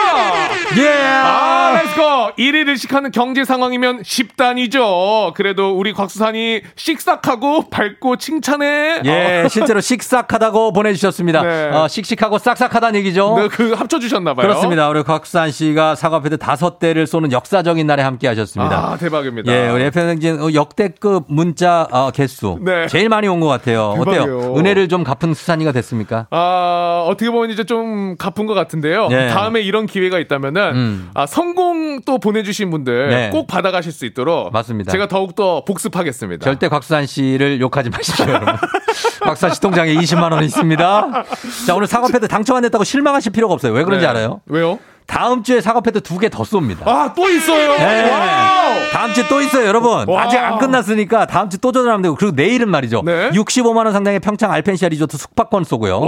예. 아, let's go. 1일 일식하는 경제 상황이면 10단이죠. 그래도 우리 곽수산이 씩싹하고 밝고 칭찬해. 예, 어. 실제로 씩싹하다고 보내주셨습니다. 네. 어, 씩씩하고 싹싹하다는 얘기죠. 네, 그 합쳐주셨나봐요. 그렇습니다. 우리 곽수산 씨가 사과패드 다섯 대를 쏘는 역사적인 날에 함께 하셨습니다. 아, 대박입니다. 예, 우리 FM행진 역대급 문자 어, 개수 네. 제일 많이 온 것 같아요. 어때요? 대박이에요. 은혜를 좀 갚은 수산이가 됐습니까? 아, 어떻게 보면 이제 좀 갚은 것 같은데요. 네. 다음에 이런 기회가 있다면은, 음. 아, 성공 또 보내주신 분들 네. 꼭 받아가실 수 있도록. 맞습니다. 제가 더욱 더 복습하겠습니다. 절대 곽수산 씨를 욕하지 마십시오, 여러분. 곽수산 씨 통장에 20만 원 있습니다. 자, 오늘 사과 패드 당첨 안 됐다고 실망하실 필요가 없어요. 왜 그런지 네. 알아요? 왜요? 다음 주에 사과패드 두 개 더 쏩니다. 아, 또 있어요? 네. wow! 다음 주에 또 있어요, 여러분. 와. 아직 안 끝났으니까 다음 주 또 전화하면 되고. 그리고 내일은 말이죠. 네. 65만 원 상당의 평창 알펜시아 리조트 숙박권 쏘고요.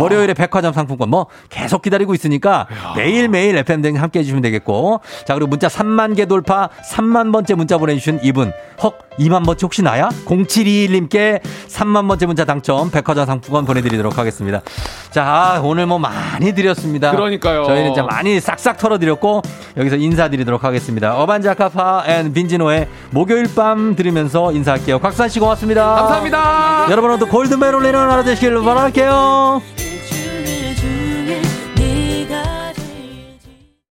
월요일에 백화점 상품권 뭐 계속 기다리고 있으니까 매일매일 FM 등 함께 해주시면 되겠고. 자, 그리고 문자 3만 개 돌파 3만 번째 문자 보내주신 이분. 헉, 2만 번째 혹시 나야? 0721님께 3만 번째 문자 당첨 백화점 상품권 보내드리도록 하겠습니다. 자, 아, 오늘 뭐 많이 드렸습니다. 그러니까요. 저희는 이제 많이 싹싹 털어드렸고 여기서 인사드리도록 하겠습니다. 어반자카파 and 빈지노의 목요일 밤 들으면서 인사할게요. 곽수산 씨 고맙습니다. 감사합니다. 여러분 오늘도 골든벨 울리는 하루 되시길 바랄게요.